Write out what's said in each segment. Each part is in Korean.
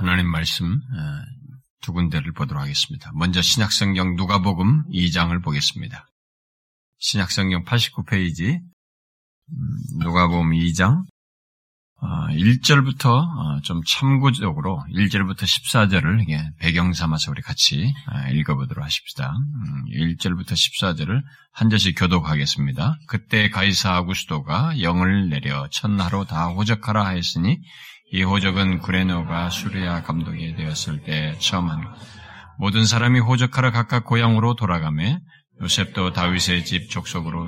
하나님 말씀 어, 두 군데를 보도록 하겠습니다. 먼저 신약성경 누가복음 2장을 보겠습니다. 신약성경 89페이지 음, 누가복음 2장 1절부터 어, 어, 좀 참고적으로 1절부터 14절을 배경 삼아서 우리 같이 읽어보도록 하십시다. 1절부터 음, 14절을 한 절씩 교독하겠습니다. 그때 가이사 아구스도가 영을 내려 천하로 다 호적하라 하였으니 이 호적은 구레노가 수리아 감독이 되었을 때 처음 한 모든 사람이 호적하러 각각 고향으로 돌아가매 요셉도 다윗의 집 족속으로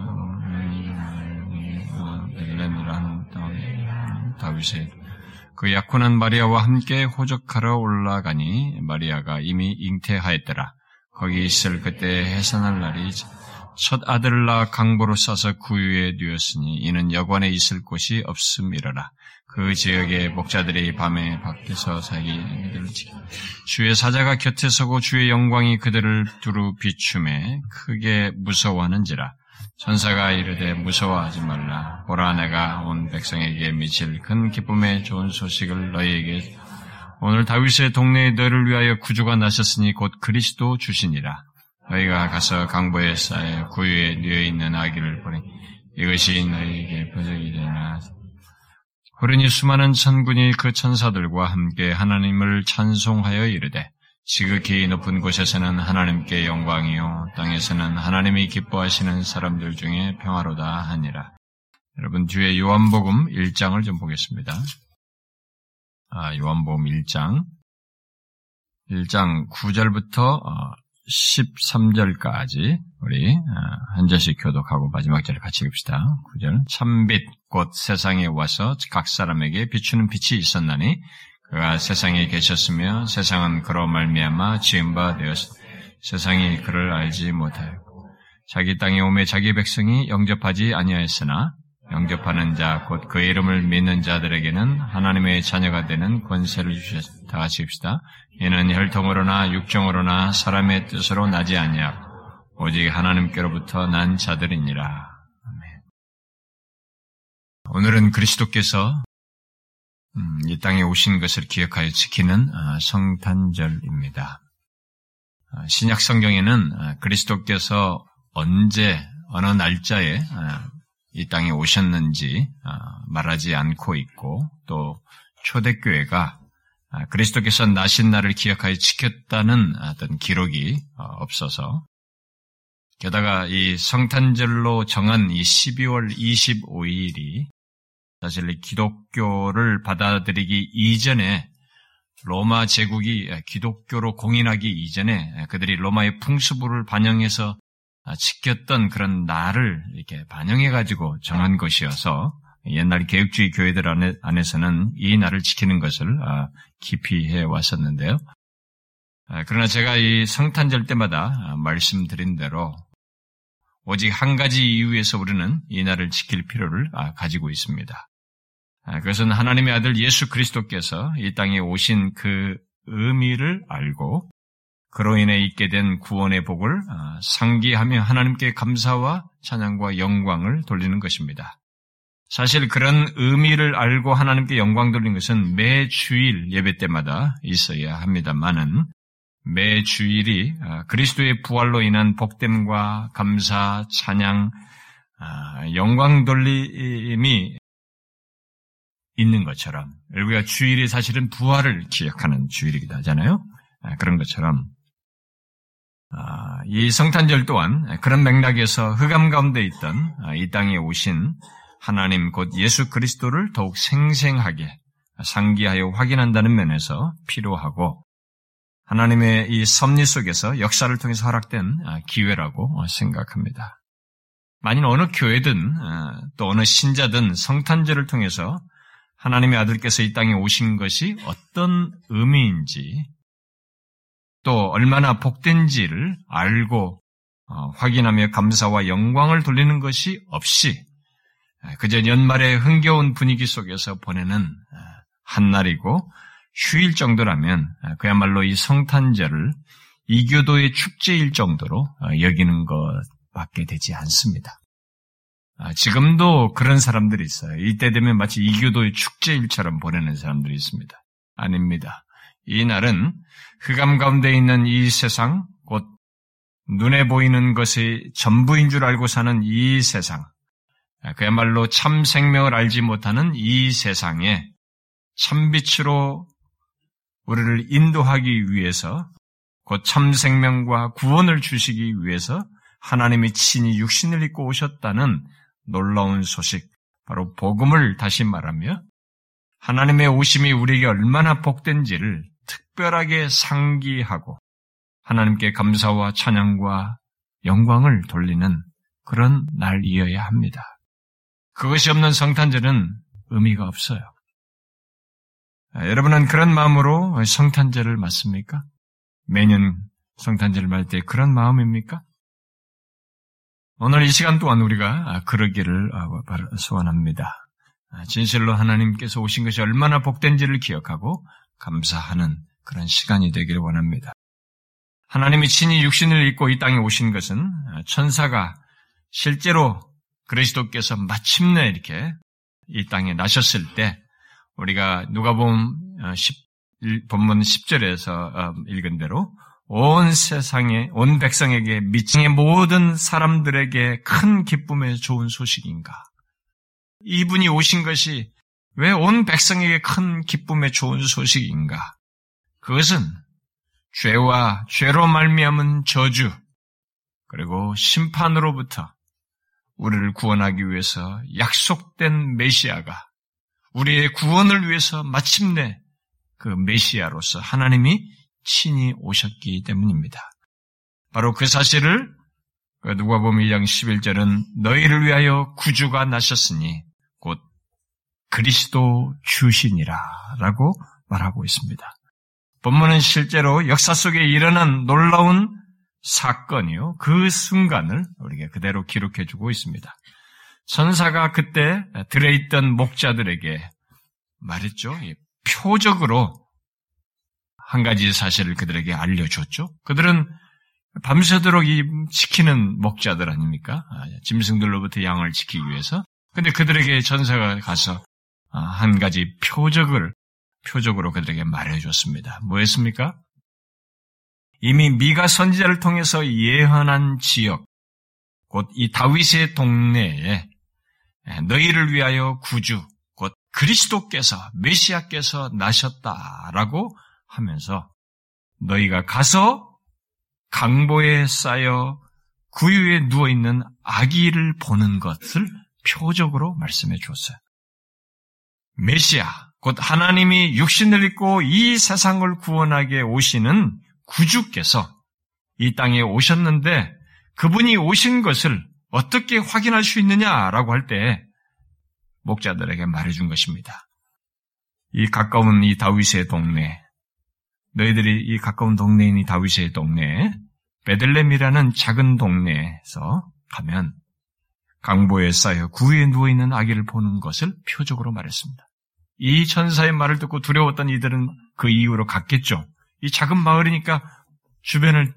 다윗의 그 약혼한 마리아와 함께 호적하러 올라가니 마리아가 이미 잉태하였더라. 거기 있을 그때 해산할 날이 첫 아들을 낳아 강보로 싸서 구유에 누였으니 이는 여관에 있을 곳이 없음이러라. 그 지역의 목자들이 밤에 밖에서 그들을 지키 주의 사자가 곁에 서고 주의 영광이 그들을 두루 비춤에 크게 무서워하는지라. 천사가 이르되 무서워하지 말라. 보라 내가 온 백성에게 미칠 큰 기쁨의 좋은 소식을 너희에게 오늘 다윗의 동네에 너를 위하여 구주가 나셨으니 곧 그리스도 주시니라. 너희가 가서 강보에 쌓여 구유에 누워 있는 아기를 보니 이것이 너희에게 표적이 되나 그러니 수많은 천군이 그 천사들과 함께 하나님을 찬송하여 이르되 지극히 높은 곳에서는 하나님께 영광이요 땅에서는 하나님이 기뻐하시는 사람들 중에 평화로다 하니라. 여러분 뒤에 요한복음 1장을 좀 보겠습니다. 아, 요한복음 1장 1장 9절부터 13절까지 우리 아, 한 절씩 교독하고 마지막 절을 같이 읽읍시다. 9절 참빛 곧 세상에 와서 각 사람에게 비추는 빛이 있었나니 그가 세상에 계셨으며 세상은 그로 말미암아 지은 바 되었으 세상이 그를 알지 못하였고 자기 땅에 오매 자기 백성이 영접하지 아니하였으나 영접하는 자 곧 그 이름을 믿는 자들에게는 하나님의 자녀가 되는 권세를 주셨다. 다 같이 읍시다. 이는 혈통으로나 육정으로나 사람의 뜻으로 나지 아니하고 오직 하나님께로부터 난 자들이니라. 오늘은 그리스도께서 음, 이 땅에 오신 것을 기억하여 지키는 아, 성탄절입니다. 아, 신약 성경에는 아, 그리스도께서 언제 어느 날짜에 이 땅에 오셨는지 말하지 않고 있고 또 초대교회가 그리스도께서 나신 날을 기억하여 지켰다는 어떤 기록이 어, 없어서. 게다가 이 성탄절로 정한 이 12월 25일이 사실 기독교를 받아들이기 이전에 로마 제국이 기독교로 공인하기 이전에 그들이 로마의 풍수부를 반영해서 지켰던 그런 날을 이렇게 반영해가지고 정한 것이어서 옛날 개혁주의 교회들 안에서는 이 날을 지키는 것을 아, 깊이 해 왔었는데요. 아, 그러나 제가 이 성탄절 때마다 말씀드린 대로 오직 한 가지 이유에서 우리는 이 날을 지킬 필요를 아, 가지고 있습니다. 아, 그것은 하나님의 아들 예수 그리스도께서 이 땅에 오신 그 의미를 알고 그로 인해 있게 된 구원의 복을 아, 상기하며 하나님께 감사와 찬양과 영광을 돌리는 것입니다. 사실 그런 의미를 알고 하나님께 영광 돌리는 것은 매 주일 예배 때마다 있어야 합니다만은 매 주일이 아, 그리스도의 부활로 인한 복됨과 감사, 찬양, 영광 돌림이 있는 것처럼 우리가 주일이 사실은 부활을 기억하는 주일이기도 하잖아요. 아, 그런 것처럼 아, 이 성탄절 또한 그런 맥락에서 흑암 가운데 있던 아, 이 땅에 오신 하나님 곧 예수 그리스도를 더욱 생생하게 상기하여 확인한다는 면에서 필요하고 하나님의 이 섭리 속에서 역사를 통해서 허락된 기회라고 생각합니다. 만일 어느 교회든 또 어느 신자든 성탄절을 통해서 하나님의 아들께서 이 땅에 오신 것이 어떤 의미인지 또 얼마나 복된지를 알고 어, 확인하며 감사와 영광을 돌리는 것이 없이 그저 연말의 흥겨운 분위기 속에서 보내는 한날이고 휴일 정도라면 그야말로 이 성탄절을 이교도의 축제일 정도로 어, 여기는 것밖에 되지 않습니다. 아, 지금도 그런 사람들이 있어요. 이때 되면 마치 이교도의 축제일처럼 보내는 사람들이 있습니다. 아닙니다. 이 날은 흑암 가운데 있는 이 세상, 곧 눈에 보이는 것이 전부인 줄 알고 사는 이 세상, 그야말로 참 생명을 알지 못하는 이 세상에 참빛으로 우리를 인도하기 위해서 곧 참 생명과 구원을 주시기 위해서 하나님이 친히 육신을 입고 오셨다는 놀라운 소식, 바로 복음을 다시 말하며 하나님의 오심이 우리에게 얼마나 복된지를 특별하게 상기하고 하나님께 감사와 찬양과 영광을 돌리는 그런 날이어야 합니다. 그것이 없는 성탄절은 의미가 없어요. 아, 여러분은 그런 마음으로 성탄절을 맞습니까? 매년 성탄절을 맞을 때 그런 마음입니까? 오늘 이 시간 동안 우리가 그러기를 소원합니다. 아, 진실로 하나님께서 오신 것이 얼마나 복된지를 기억하고 감사하는 그런 시간이 되기를 원합니다. 하나님이 친히 육신을 입고 이 땅에 오신 것은 천사가 실제로 그리스도께서 마침내 이렇게 이 땅에 나셨을 때 우리가 누가 보면 어, 본문 10절에서 어, 읽은 대로 온 세상에 온 백성에게 미층의 모든 사람들에게 큰 기쁨의 좋은 소식인가? 이분이 오신 것이 왜 온 백성에게 큰 기쁨의 좋은 소식인가? 그것은 죄와 죄로 말미암은 저주 그리고 심판으로부터 우리를 구원하기 위해서 약속된 메시아가 우리의 구원을 위해서 마침내 그 메시아로서 하나님이 친히 오셨기 때문입니다. 바로 그 사실을 그 누가 보면 1장 11절은 너희를 위하여 구주가 나셨으니 곧 그리스도 주신이라 라고 말하고 있습니다. 본문은 실제로 역사 속에 일어난 놀라운 사건이요. 그 순간을 우리가 그대로 기록해 주고 있습니다. 천사가 그때 들어있던 목자들에게 말했죠. 표적으로 한 가지 사실을 그들에게 알려줬죠. 그들은 밤새도록 이 지키는 목자들 아닙니까? 아, 짐승들로부터 양을 지키기 위해서. 근데 그들에게 천사가 가서 아, 한 가지 표적을 표적으로 그들에게 말해 줬습니다. 뭐였습니까? 이미 미가 선지자를 통해서 예언한 지역, 곧 이 다윗의 동네에 너희를 위하여 구주, 곧 그리스도께서, 메시아께서 나셨다라고 하면서 너희가 가서 강보에 쌓여 구유에 누워 있는 아기를 보는 것을 표적으로 말씀해 주었어요. 메시아, 곧 하나님이 육신을 입고 이 세상을 구원하게 오시는 구주께서 이 땅에 오셨는데 그분이 오신 것을 어떻게 확인할 수 있느냐라고 할 때 목자들에게 말해준 것입니다. 이 가까운 이 다윗의 동네, 너희들이 이 가까운 동네인 이 다윗의 동네, 베들렘이라는 작은 동네에서 가면 강보에 쌓여 구에 누워있는 아기를 보는 것을 표적으로 말했습니다. 이 천사의 말을 듣고 두려웠던 이들은 그 이후로 갔겠죠. 이 작은 마을이니까 주변을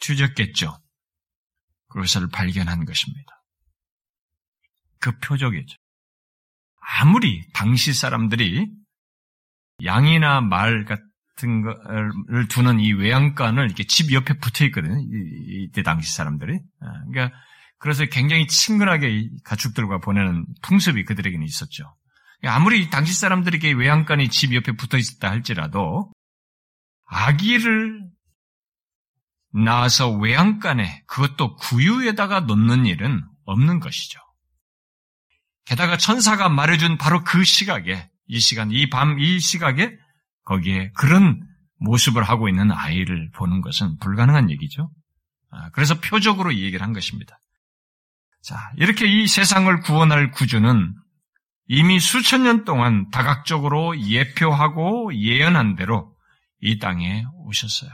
뒤졌겠죠. 그것을 발견한 것입니다. 그 표적이죠. 아무리 당시 사람들이 양이나 말 같은 거를 두는 이 외양간을 이렇게 집 옆에 붙어 있거든요. 이때 당시 사람들이. 아, 그러니까 그래서 굉장히 친근하게 가축들과 보내는 풍습이 그들에게는 있었죠. 아무리 당시 사람들에게 외양간이 집 옆에 붙어 있었다 할지라도 아기를 낳아서 외양간에 그것도 구유에다가 놓는 일은 없는 것이죠. 게다가 천사가 말해준 바로 그 시각에 이 시간, 이 밤, 이 시각에 거기에 그런 모습을 하고 있는 아이를 보는 것은 불가능한 얘기죠. 아, 그래서 표적으로 이 얘기를 한 것입니다. 자, 이렇게 이 세상을 구원할 구주는 이미 수천 년 동안 다각적으로 예표하고 예언한 대로 이 땅에 오셨어요.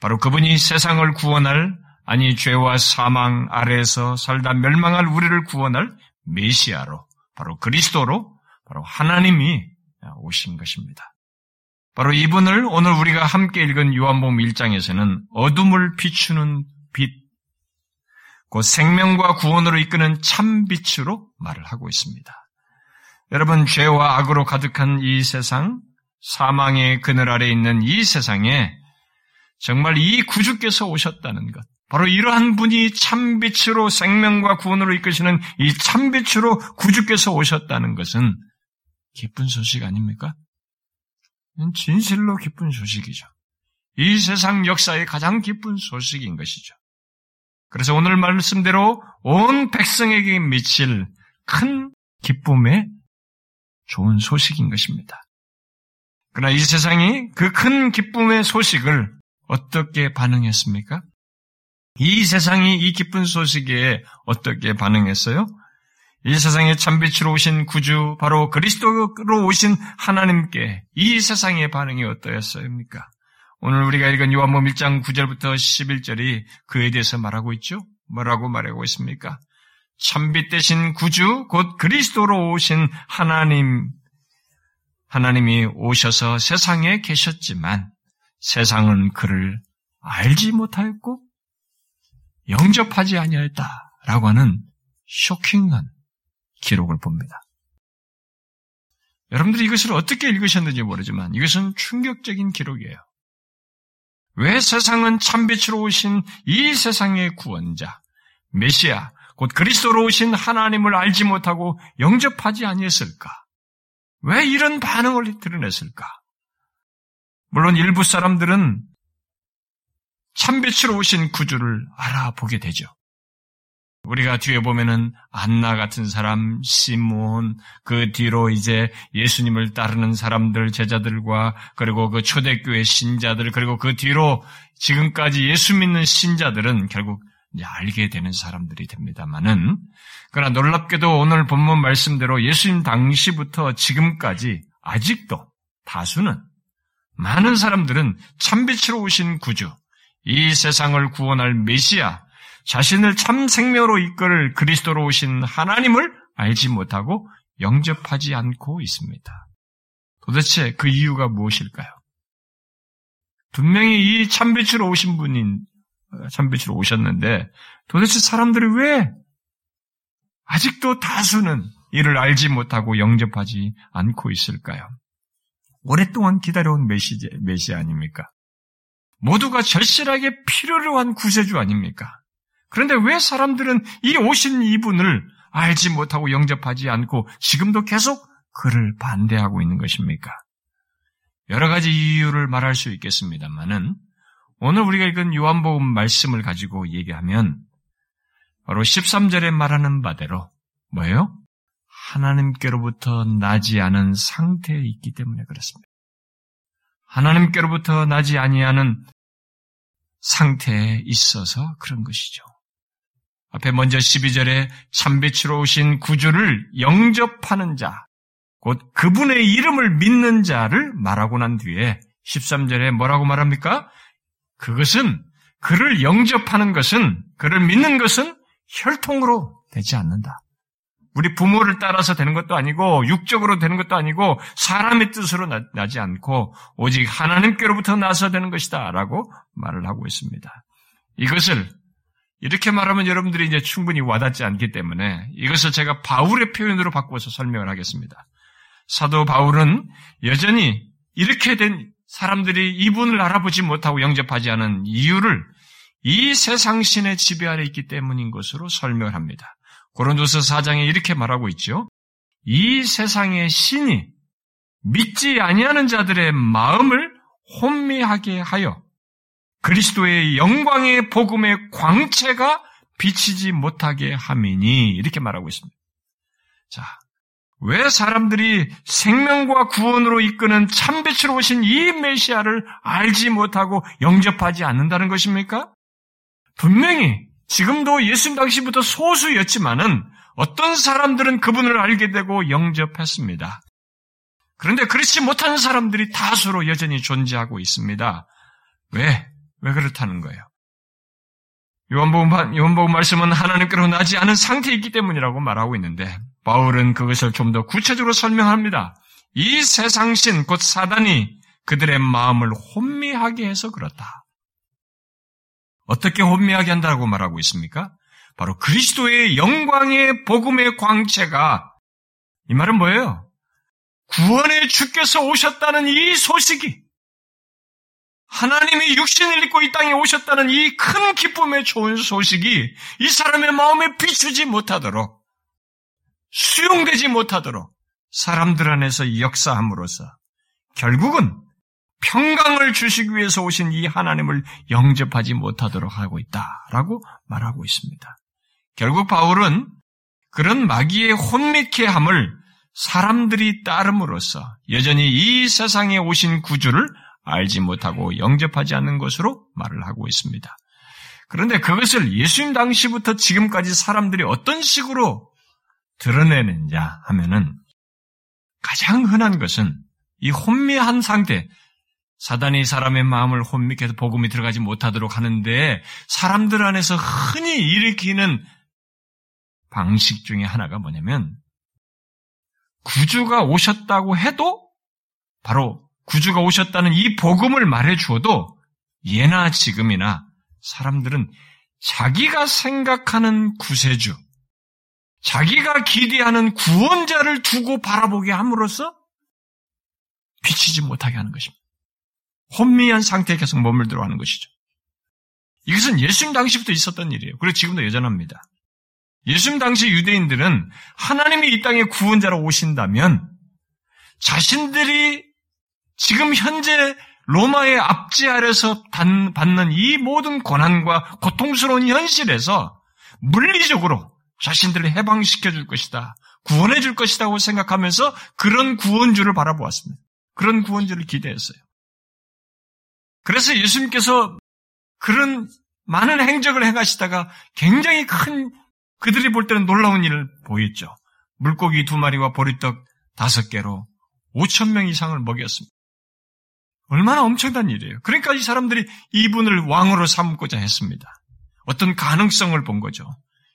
바로 그분이 세상을 구원할 아니 죄와 사망 아래에서 살다 멸망할 우리를 구원할 메시아로 바로 그리스도로 바로 하나님이 오신 것입니다. 바로 이분을 오늘 우리가 함께 읽은 요한복음 1장에서는 어둠을 비추는 빛, 곧 생명과 구원으로 이끄는 참 빛으로 말을 하고 있습니다. 여러분 죄와 악으로 가득한 이 세상, 사망의 그늘 아래 있는 이 세상에 정말 이 구주께서 오셨다는 것. 바로 이러한 분이 참빛으로 생명과 구원으로 이끄시는 이 참빛으로 구주께서 오셨다는 것은 기쁜 소식 아닙니까? 진실로 기쁜 소식이죠. 이 세상 역사의 가장 기쁜 소식인 것이죠. 그래서 오늘 말씀대로 온 백성에게 미칠 큰 기쁨의 좋은 소식인 것입니다. 그러나 이 세상이 그 큰 기쁨의 소식을 어떻게 반응했습니까? 이 세상이 이 기쁜 소식에 어떻게 반응했어요? 이 세상에 참빛으로 오신 구주, 바로 그리스도로 오신 하나님께 이 세상의 반응이 어떠했습니까? 오늘 우리가 읽은 요한복음 1장 9절부터 11절이 그에 대해서 말하고 있죠? 뭐라고 말하고 있습니까? 참빛 대신 구주, 곧 그리스도로 오신 하나님, 하나님이 오셔서 세상에 계셨지만 세상은 그를 알지 못하였고 영접하지 아니하였다라고 하는 쇼킹한 기록을 봅니다. 여러분들이 이것을 어떻게 읽으셨는지 모르지만 이것은 충격적인 기록이에요. 왜 세상은 참빛으로 오신 이 세상의 구원자, 메시아, 곧 그리스도로 오신 하나님을 알지 못하고 영접하지 아니했을까? 왜 이런 반응을 드러냈을까? 물론 일부 사람들은 참빛으로 오신 구주를 알아보게 되죠. 우리가 뒤에 보면은 안나 같은 사람, 시몬, 그 뒤로 이제 예수님을 따르는 사람들, 제자들과 그리고 그 초대교회 신자들, 그리고 그 뒤로 지금까지 예수 믿는 신자들은 결국 알게 되는 사람들이 됩니다만은, 그러나 놀랍게도 오늘 본문 말씀대로 예수님 당시부터 지금까지 아직도 다수는 많은 사람들은 참빛으로 오신 구주, 이 세상을 구원할 메시아, 자신을 참 생명으로 이끌 그리스도로 오신 하나님을 알지 못하고 영접하지 않고 있습니다. 도대체 그 이유가 무엇일까요? 분명히 이 참빛으로 오신 분인 참빛으로 오셨는데 도대체 사람들이 왜 아직도 다수는 이를 알지 못하고 영접하지 않고 있을까요? 오랫동안 기다려온 메시, 메시 아닙니까? 모두가 절실하게 필요로 한 구세주 아닙니까? 그런데 왜 사람들은 이 오신 이분을 알지 못하고 영접하지 않고 지금도 계속 그를 반대하고 있는 것입니까? 여러 가지 이유를 말할 수 있겠습니다만은 오늘 우리가 읽은 요한복음 말씀을 가지고 얘기하면 바로 13절에 말하는 바대로 뭐예요? 하나님께로부터 나지 않은 상태에 있기 때문에 그렇습니다. 하나님께로부터 나지 아니하는 상태에 있어서 그런 것이죠. 앞에 먼저 12절에 참빛으로 오신 구주를 영접하는 자, 곧 그분의 이름을 믿는 자를 말하고 난 뒤에 13절에 뭐라고 말합니까? 그것은 그를 영접하는 것은 그를 믿는 것은 혈통으로 되지 않는다. 우리 부모를 따라서 되는 것도 아니고 육적으로 되는 것도 아니고 사람의 뜻으로 나, 지 않고 오직 하나님께로부터 나서 되는 것이다라고 말을 하고 있습니다. 이것을 이렇게 말하면 여러분들이 이제 충분히 와닿지 않기 때문에 이것을 제가 바울의 표현으로 바꿔서 설명을 하겠습니다. 사도 바울은 여전히 이렇게 된 사람들이 이분을 알아보지 못하고 영접하지 않은 이유를 이 세상 신의 지배 아래 있기 때문인 것으로 설명을 합니다. 고린도서 4장에 이렇게 말하고 있죠. 이 세상의 신이 믿지 아니하는 자들의 마음을 혼미하게 하여 그리스도의 영광의 복음의 광채가 비치지 못하게 함이니 이렇게 말하고 있습니다. 자, 왜 사람들이 생명과 구원으로 이끄는 참빛으로 오신 이 메시아를 알지 못하고 영접하지 않는다는 것입니까? 분명히 지금도 예수님 당시부터 소수였지만은 어떤 사람들은 그분을 알게 되고 영접했습니다. 그런데 그렇지 못한 사람들이 다수로 여전히 존재하고 있습니다. 왜? 왜 그렇다는 거예요? 요한복음, 요한복음 말씀은 하나님께로 나지 않은 상태에 있기 때문이라고 말하고 있는데, 바울은 그것을 좀 더 구체적으로 설명합니다. 이 세상신, 곧 사단이 그들의 마음을 혼미하게 해서 그렇다. 어떻게 혼미하게 한다고 말하고 있습니까? 바로 그리스도의 영광의 복음의 광채가 이 말은 뭐예요? 구원의 주께서 오셨다는 이 소식이 하나님이 육신을 입고 이 땅에 오셨다는 이 큰 기쁨의 좋은 소식이 이 사람의 마음에 비추지 못하도록 수용되지 못하도록 사람들 안에서 역사함으로써 결국은 평강을 주시기 위해서 오신 이 하나님을 영접하지 못하도록 하고 있다라고 말하고 있습니다. 결국 바울은 그런 마귀의 혼미케함을 사람들이 따름으로써 여전히 이 세상에 오신 구주를 알지 못하고 영접하지 않는 것으로 말을 하고 있습니다. 그런데 그것을 예수님 당시부터 지금까지 사람들이 어떤 식으로 드러내느냐 하면은 가장 흔한 것은 이 혼미한 상태, 사단이 사람의 마음을 혼미해서 복음이 들어가지 못하도록 하는데 사람들 안에서 흔히 일으키는 방식 중에 하나가 뭐냐면 구주가 오셨다고 해도 바로 구주가 오셨다는 이 복음을 말해 주어도 예나 지금이나 사람들은 자기가 생각하는 구세주, 자기가 기대하는 구원자를 두고 바라보게 함으로써 비치지 못하게 하는 것입니다. 혼미한 상태에 계속 머물들어 하는 것이죠. 이것은 예수님 당시부터 있었던 일이에요. 그리고 지금도 여전합니다. 예수님 당시 유대인들은 하나님이 이 땅에 구원자로 오신다면 자신들이 지금 현재 로마의 압제 아래서 받는 이 모든 고난과 고통스러운 현실에서 물리적으로 자신들을 해방시켜 줄 것이다. 구원해 줄 것이라고 생각하면서 그런 구원주를 바라보았습니다. 그런 구원주를 기대했어요. 그래서 예수님께서 그런 많은 행적을 행하시다가 굉장히 큰 그들이 볼 때는 놀라운 일을 보였죠. 물고기 두 마리와 보리떡 다섯 개로 5천 명 이상을 먹였습니다. 얼마나 엄청난 일이에요. 그러니까 이 사람들이 이분을 왕으로 삼고자 했습니다. 어떤 가능성을 본 거죠.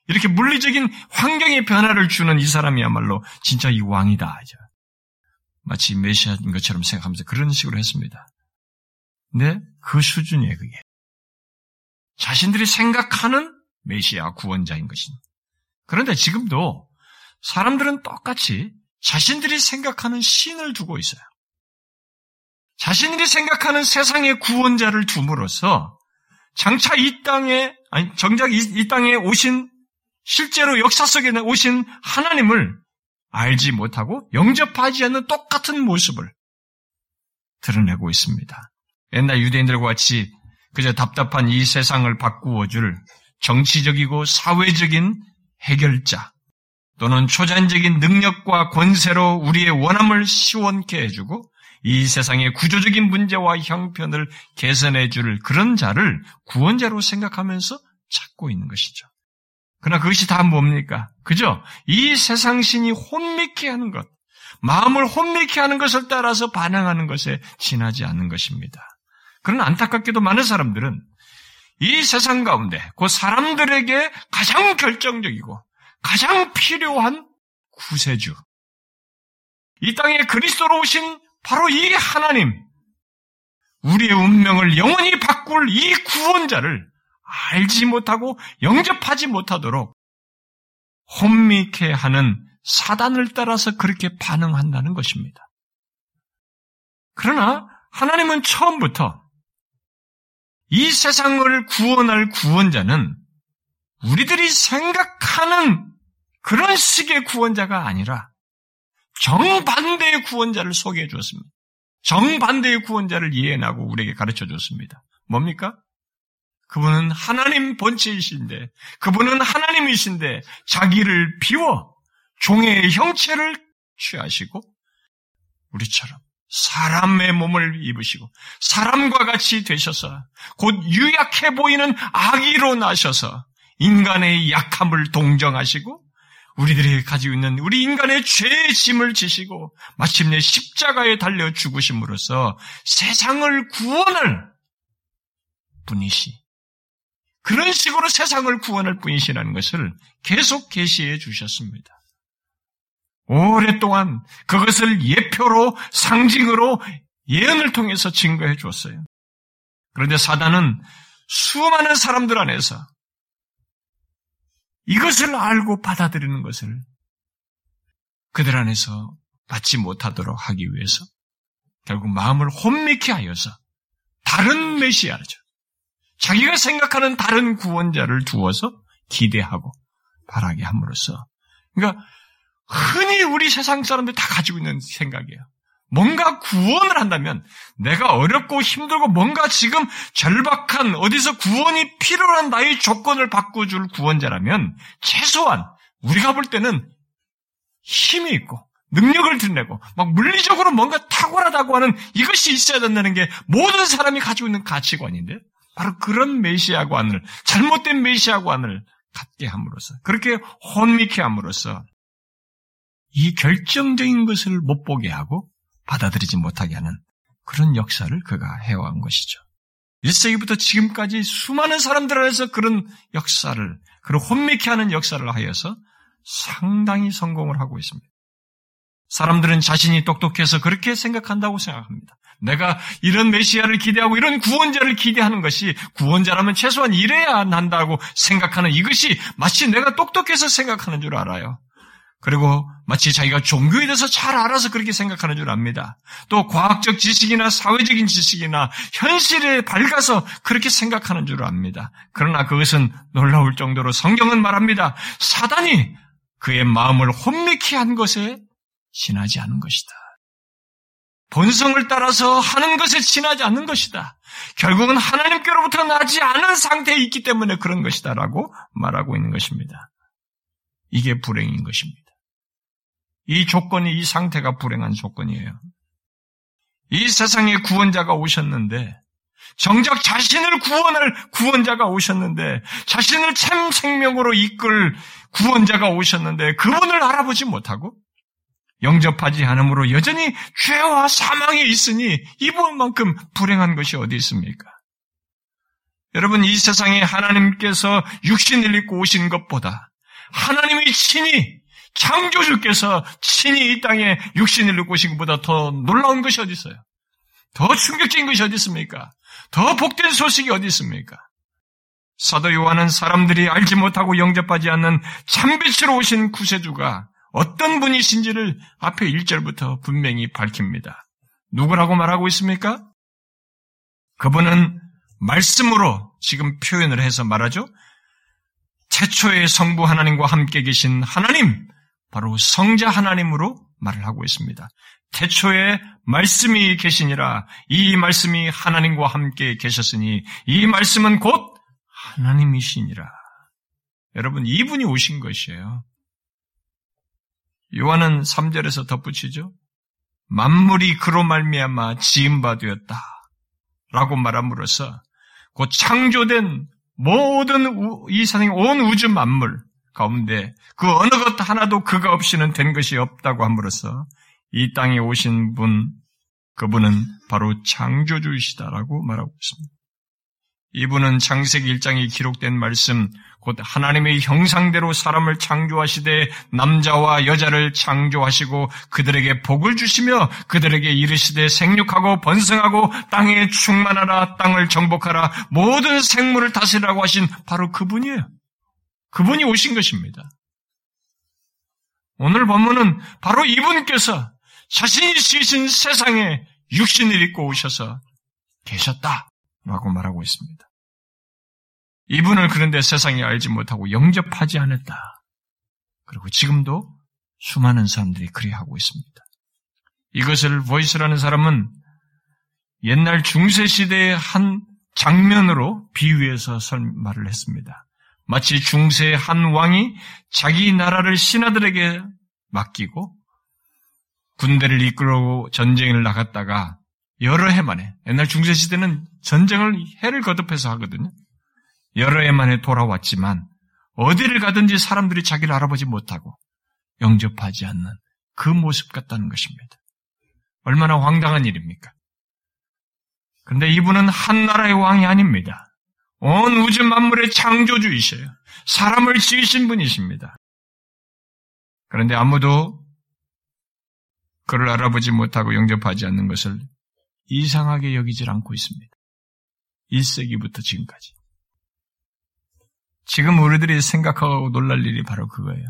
이렇게 물리적인 환경의 변화를 주는 이 사람이야말로 진짜 이 왕이다. 마치 메시아인 것처럼 생각하면서 그런 식으로 했습니다. 근데 그 수준이에요, 그게. 자신들이 생각하는 메시아 구원자인 것입니다. 그런데 지금도 사람들은 똑같이 자신들이 생각하는 신을 두고 있어요. 자신들이 생각하는 세상의 구원자를 둠으로써 장차 이 땅에, 아니, 정작 이, 이 땅에 오신, 실제로 역사 속에 오신 하나님을 알지 못하고 영접하지 않는 똑같은 모습을 드러내고 있습니다. 옛날 유대인들과 같이 그저 답답한 이 세상을 바꾸어 줄 정치적이고 사회적인 해결자 또는 초자연적인 능력과 권세로 우리의 원함을 시원케 해주고 이 세상의 구조적인 문제와 형편을 개선해 줄 그런 자를 구원자로 생각하면서 찾고 있는 것이죠. 그러나 그것이 다 뭡니까? 그죠? 이 세상 신이 혼미케 하는 것, 마음을 혼미케 하는 것을 따라서 반응하는 것에 지나지 않는 것입니다. 그러나 안타깝게도 많은 사람들은 이 세상 가운데 그 사람들에게 가장 결정적이고 가장 필요한 구세주, 이 땅에 그리스도로 오신 바로 이 하나님, 우리의 운명을 영원히 바꿀 이 구원자를 알지 못하고 영접하지 못하도록 혼미케 하는 사단을 따라서 그렇게 반응한다는 것입니다. 그러나 하나님은 처음부터 이 세상을 구원할 구원자는 우리들이 생각하는 그런 식의 구원자가 아니라 정반대의 구원자를 소개해 주었습니다. 정반대의 구원자를 예언하고 우리에게 가르쳐 줬습니다. 뭡니까? 그분은 하나님 본체이신데, 그분은 하나님이신데, 자기를 비워 종의 형체를 취하시고, 우리처럼 사람의 몸을 입으시고, 사람과 같이 되셔서, 곧 유약해 보이는 아기로 나셔서, 인간의 약함을 동정하시고, 우리들이 가지고 있는 우리 인간의 죄의 짐을 지시고 마침내 십자가에 달려 죽으심으로써 세상을 구원할 분이시. 그런 식으로 세상을 구원할 분이시라는 것을 계속 계시해 주셨습니다. 오랫동안 그것을 예표로 상징으로 예언을 통해서 증거해 주었어요. 그런데 사단은 수많은 사람들 안에서 이것을 알고 받아들이는 것을 그들 안에서 받지 못하도록 하기 위해서 결국 마음을 혼미케 하여서 다른 메시아죠. 자기가 생각하는 다른 구원자를 두어서 기대하고 바라게 함으로써 그러니까 흔히 우리 세상 사람들 다 가지고 있는 생각이에요. 뭔가 구원을 한다면 내가 어렵고 힘들고 뭔가 지금 절박한 어디서 구원이 필요한 나의 조건을 바꿔줄 구원자라면 최소한 우리가 볼 때는 힘이 있고 능력을 드러내고 막 물리적으로 뭔가 탁월하다고 하는 이것이 있어야 된다는 게 모든 사람이 가지고 있는 가치관인데 바로 그런 메시아관을 잘못된 메시아관을 갖게 함으로써 그렇게 혼미케 함으로써 이 결정적인 것을 못 보게 하고 받아들이지 못하게 하는 그런 역사를 그가 해온 것이죠. 1세기부터 지금까지 수많은 사람들 안에서 그런 역사를, 그런 혼미케 하는 역사를 하여서 상당히 성공을 하고 있습니다. 사람들은 자신이 똑똑해서 그렇게 생각한다고 생각합니다. 내가 이런 메시아를 기대하고 이런 구원자를 기대하는 것이 구원자라면 최소한 이래야 한다고 생각하는 이것이 마치 내가 똑똑해서 생각하는 줄 알아요. 그리고 마치 자기가 종교에 대해서 잘 알아서 그렇게 생각하는 줄 압니다. 또 과학적 지식이나 사회적인 지식이나 현실에 밝아서 그렇게 생각하는 줄 압니다. 그러나 그것은 놀라울 정도로 성경은 말합니다. 사단이 그의 마음을 혼미케 한 것에 지나지 않은 것이다. 본성을 따라서 하는 것에 지나지 않는 것이다. 결국은 하나님께로부터 나지 않은 상태에 있기 때문에 그런 것이다라고 말하고 있는 것입니다. 이게 불행인 것입니다. 이 조건이, 이 상태가 불행한 조건이에요. 이 세상에 구원자가 오셨는데, 정작 자신을 구원할 구원자가 오셨는데, 자신을 참 생명으로 이끌 구원자가 오셨는데, 그분을 알아보지 못하고, 영접하지 않으므로 여전히 죄와 사망에 있으니, 이분만큼 불행한 것이 어디 있습니까? 여러분, 이 세상에 하나님께서 육신을 입고 오신 것보다, 하나님의 친히 창조주께서 친히 이 땅에 육신을 입고 오신 것보다 더 놀라운 것이 어디 있어요? 더 충격적인 것이 어디 있습니까? 더 복된 소식이 어디 있습니까? 사도 요한은 사람들이 알지 못하고 영접하지 않는 참빛으로 오신 구세주가 어떤 분이신지를 앞에 1절부터 분명히 밝힙니다. 누구라고 말하고 있습니까? 그분은 말씀으로 지금 표현을 해서 말하죠. 태초의 성부 하나님과 함께 계신 하나님, 바로 성자 하나님으로 말을 하고 있습니다. 태초에 말씀이 계시니라 이 말씀이 하나님과 함께 계셨으니 이 말씀은 곧 하나님이시니라. 여러분 이분이 오신 것이에요. 요한은 3절에서 덧붙이죠. 만물이 그로 말미암아 지은 바 되었다. 라고 말함으로써 곧 창조된 모든 이 세상의 온 우주 만물 가운데 그 어느 것 하나도 그가 없이는 된 것이 없다고 함으로써 이 땅에 오신 분, 그분은 바로 창조주이시다라고 말하고 있습니다. 이분은 창세기 1장에 기록된 말씀, 곧 하나님의 형상대로 사람을 창조하시되 남자와 여자를 창조하시고 그들에게 복을 주시며 그들에게 이르시되 생육하고 번성하고 땅에 충만하라 땅을 정복하라 모든 생물을 다스리라고 하신 바로 그분이에요. 그분이 오신 것입니다. 오늘 본문은 바로 이분께서 자신이 지으신 세상에 육신을 입고 오셔서 계셨다라고 말하고 있습니다. 이분을 그런데 세상이 알지 못하고 영접하지 않았다. 그리고 지금도 수많은 사람들이 그리하고 있습니다. 이것을 보이스라는 사람은 옛날 중세 시대의 한 장면으로 비유해서 말을 했습니다. 마치 중세 한 왕이 자기 나라를 신하들에게 맡기고 군대를 이끌고 전쟁을 나갔다가 여러 해 만에 옛날 중세 시대는 전쟁을 해를 거듭해서 하거든요. 여러 해 만에 돌아왔지만 어디를 가든지 사람들이 자기를 알아보지 못하고 영접하지 않는 그 모습 같다는 것입니다. 얼마나 황당한 일입니까? 그런데 이분은 한 나라의 왕이 아닙니다. 온 우주 만물의 창조주이셔요. 사람을 지으신 분이십니다. 그런데 아무도 그를 알아보지 못하고 영접하지 않는 것을 이상하게 여기질 않고 있습니다. 1세기부터 지금까지. 지금 우리들이 생각하고 놀랄 일이 바로 그거예요.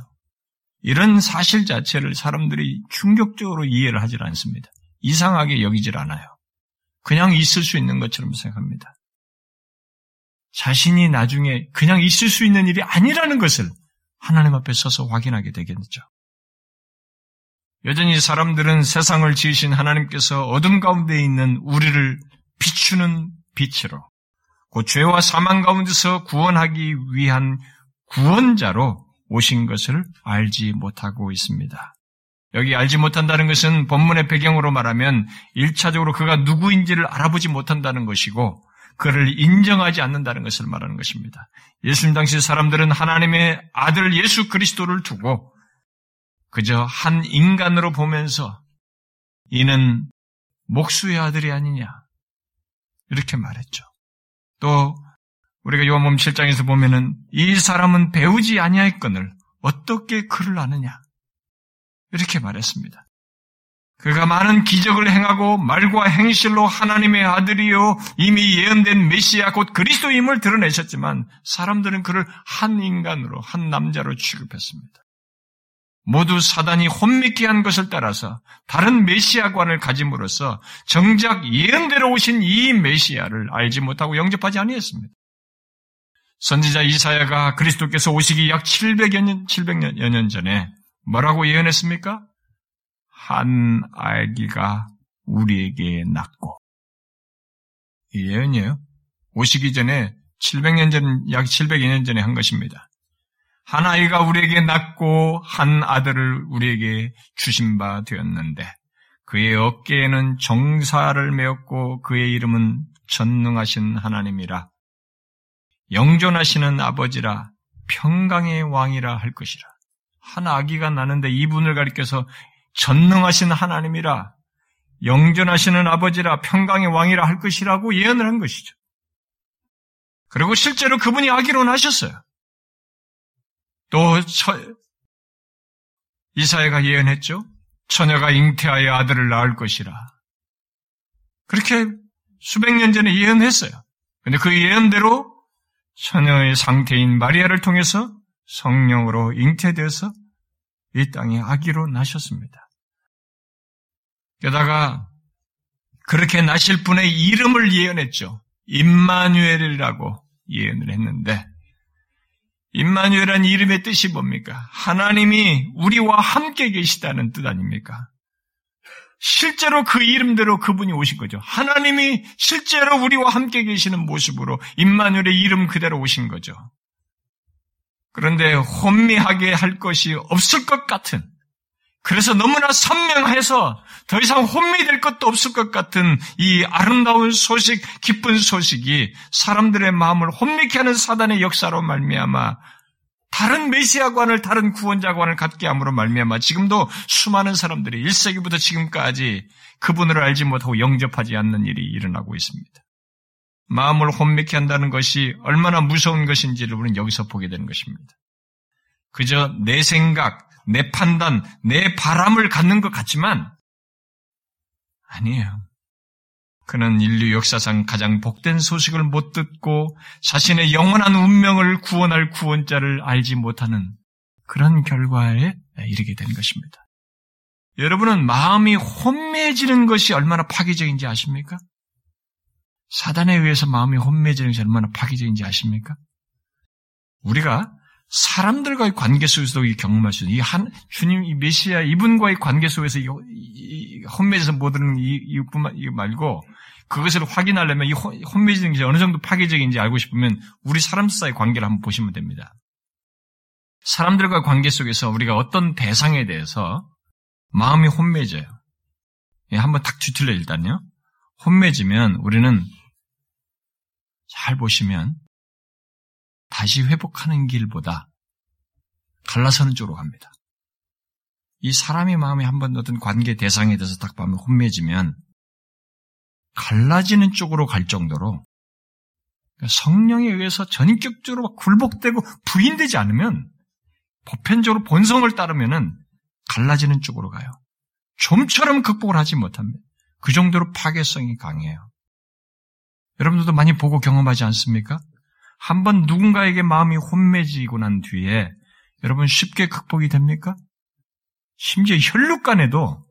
이런 사실 자체를 사람들이 충격적으로 이해를 하질 않습니다. 이상하게 여기질 않아요. 그냥 있을 수 있는 것처럼 생각합니다. 자신이 나중에 그냥 있을 수 있는 일이 아니라는 것을 하나님 앞에 서서 확인하게 되겠죠. 여전히 사람들은 세상을 지으신 하나님께서 어둠 가운데 있는 우리를 비추는 빛으로 그 죄와 사망 가운데서 구원하기 위한 구원자로 오신 것을 알지 못하고 있습니다. 여기 알지 못한다는 것은 본문의 배경으로 말하면 1차적으로 그가 누구인지를 알아보지 못한다는 것이고 그를 인정하지 않는다는 것을 말하는 것입니다. 예수님 당시 사람들은 하나님의 아들 예수 그리스도를 두고 그저 한 인간으로 보면서 이는 목수의 아들이 아니냐 이렇게 말했죠. 또 우리가 요한복음 7장에서 보면은 이 사람은 배우지 아니하였거늘 어떻게 그를 아느냐 이렇게 말했습니다. 그가 많은 기적을 행하고 말과 행실로 하나님의 아들이요 이미 예언된 메시아 곧 그리스도임을 드러내셨지만 사람들은 그를 한 인간으로 한 남자로 취급했습니다. 모두 사단이 혼미케 한 것을 따라서 다른 메시아관을 가짐으로써 정작 예언대로 오신 이 메시아를 알지 못하고 영접하지 아니했습니다. 선지자 이사야가 그리스도께서 오시기 약 700여 년, 700여 년 전에 뭐라고 예언했습니까? 한 아기가 우리에게 낳고. 이 예언이에요. 오시기 전에 700년 전, 약 700여 년 전에 한 것입니다. 한 아이가 우리에게 낳고 한 아들을 우리에게 주신 바 되었는데 그의 어깨에는 정사를 메었고 그의 이름은 전능하신 하나님이라 영존하시는 아버지라 평강의 왕이라 할 것이라 한 아기가 나는데 이분을 가리켜서 전능하신 하나님이라 영존하시는 아버지라 평강의 왕이라 할 것이라고 예언을 한 것이죠. 그리고 실제로 그분이 아기로 나셨어요. 또 처, 이사야가 예언했죠. 처녀가 잉태하여 아들을 낳을 것이라. 그렇게 수백 년 전에 예언했어요. 근데 그 예언대로 처녀의 상태인 마리아를 통해서 성령으로 잉태되어서 이 땅에 아기로 나셨습니다. 게다가 그렇게 나실 분의 이름을 예언했죠. 임마누엘이라고 예언을 했는데 임마누엘이라는 이름의 뜻이 뭡니까? 하나님이 우리와 함께 계시다는 뜻 아닙니까? 실제로 그 이름대로 그분이 오신 거죠. 하나님이 실제로 우리와 함께 계시는 모습으로 임마누엘의 이름 그대로 오신 거죠. 그런데 혼미하게 할 것이 없을 것 같은 그래서 너무나 선명해서 더 이상 혼미될 것도 없을 것 같은 이 아름다운 소식, 기쁜 소식이 사람들의 마음을 혼미케 하는 사단의 역사로 말미암아 다른 메시아관을 다른 구원자관을 갖게 함으로 말미암아 지금도 수많은 사람들이 1세기부터 지금까지 그분을 알지 못하고 영접하지 않는 일이 일어나고 있습니다. 마음을 혼미케 한다는 것이 얼마나 무서운 것인지를 우리는 여기서 보게 되는 것입니다. 그저 내 생각, 내 판단, 내 바람을 갖는 것 같지만 아니에요. 그는 인류 역사상 가장 복된 소식을 못 듣고 자신의 영원한 운명을 구원할 구원자를 알지 못하는 그런 결과에 이르게 된 것입니다. 여러분은 마음이 혼매해지는 것이 얼마나 파괴적인지 아십니까? 사단에 의해서 마음이 혼매해지는 것이 얼마나 파괴적인지 아십니까? 우리가 사람들과의 관계 속에서도 이 경험할 수 있는, 이 한, 주님, 이 메시아, 이분과의 관계 속에서 이, 이, 험매져서 못하는 이, 이뿐만, 이 말고, 그것을 확인하려면 이 험매지는 게 어느 정도 파괴적인지 알고 싶으면, 우리 사람 사이의 관계를 한번 보시면 됩니다. 사람들과 관계 속에서 우리가 어떤 대상에 대해서 마음이 혼매져요. 예, 한번 탁 뒤틀려 일단요. 혼매지면 우리는 잘 보시면 다시 회복하는 길보다 갈라서는 쪽으로 갑니다. 이 사람의 마음이 한번 어떤 관계 대상에 대해서 딱 보면 혼매지면 갈라지는 쪽으로 갈 정도로 성령에 의해서 전격적으로 굴복되고 부인되지 않으면 보편적으로 본성을 따르면은 갈라지는 쪽으로 가요. 좀처럼 극복을 하지 못합니다. 그 정도로 파괴성이 강해요. 여러분들도 많이 보고 경험하지 않습니까? 한번 누군가에게 마음이 혼매지고 난 뒤에 여러분 쉽게 극복이 됩니까? 심지어 혈육간에도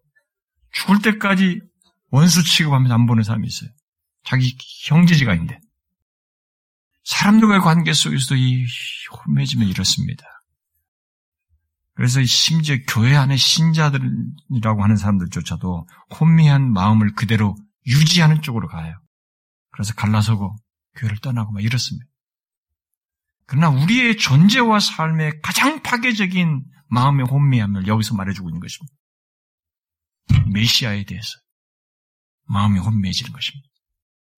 죽을 때까지 원수 취급하면서 안 보는 사람이 있어요. 자기 형제지간인데. 사람들과의 관계 속에서도 이 혼매짐은 이렇습니다. 그래서 심지어 교회 안에 신자들이라고 하는 사람들조차도 혼미한 마음을 그대로 유지하는 쪽으로 가요. 그래서 갈라서고 교회를 떠나고 막 이렇습니다. 그러나 우리의 존재와 삶의 가장 파괴적인 마음의 혼미함을 여기서 말해주고 있는 것입니다. 메시아에 대해서 마음이 혼미해지는 것입니다.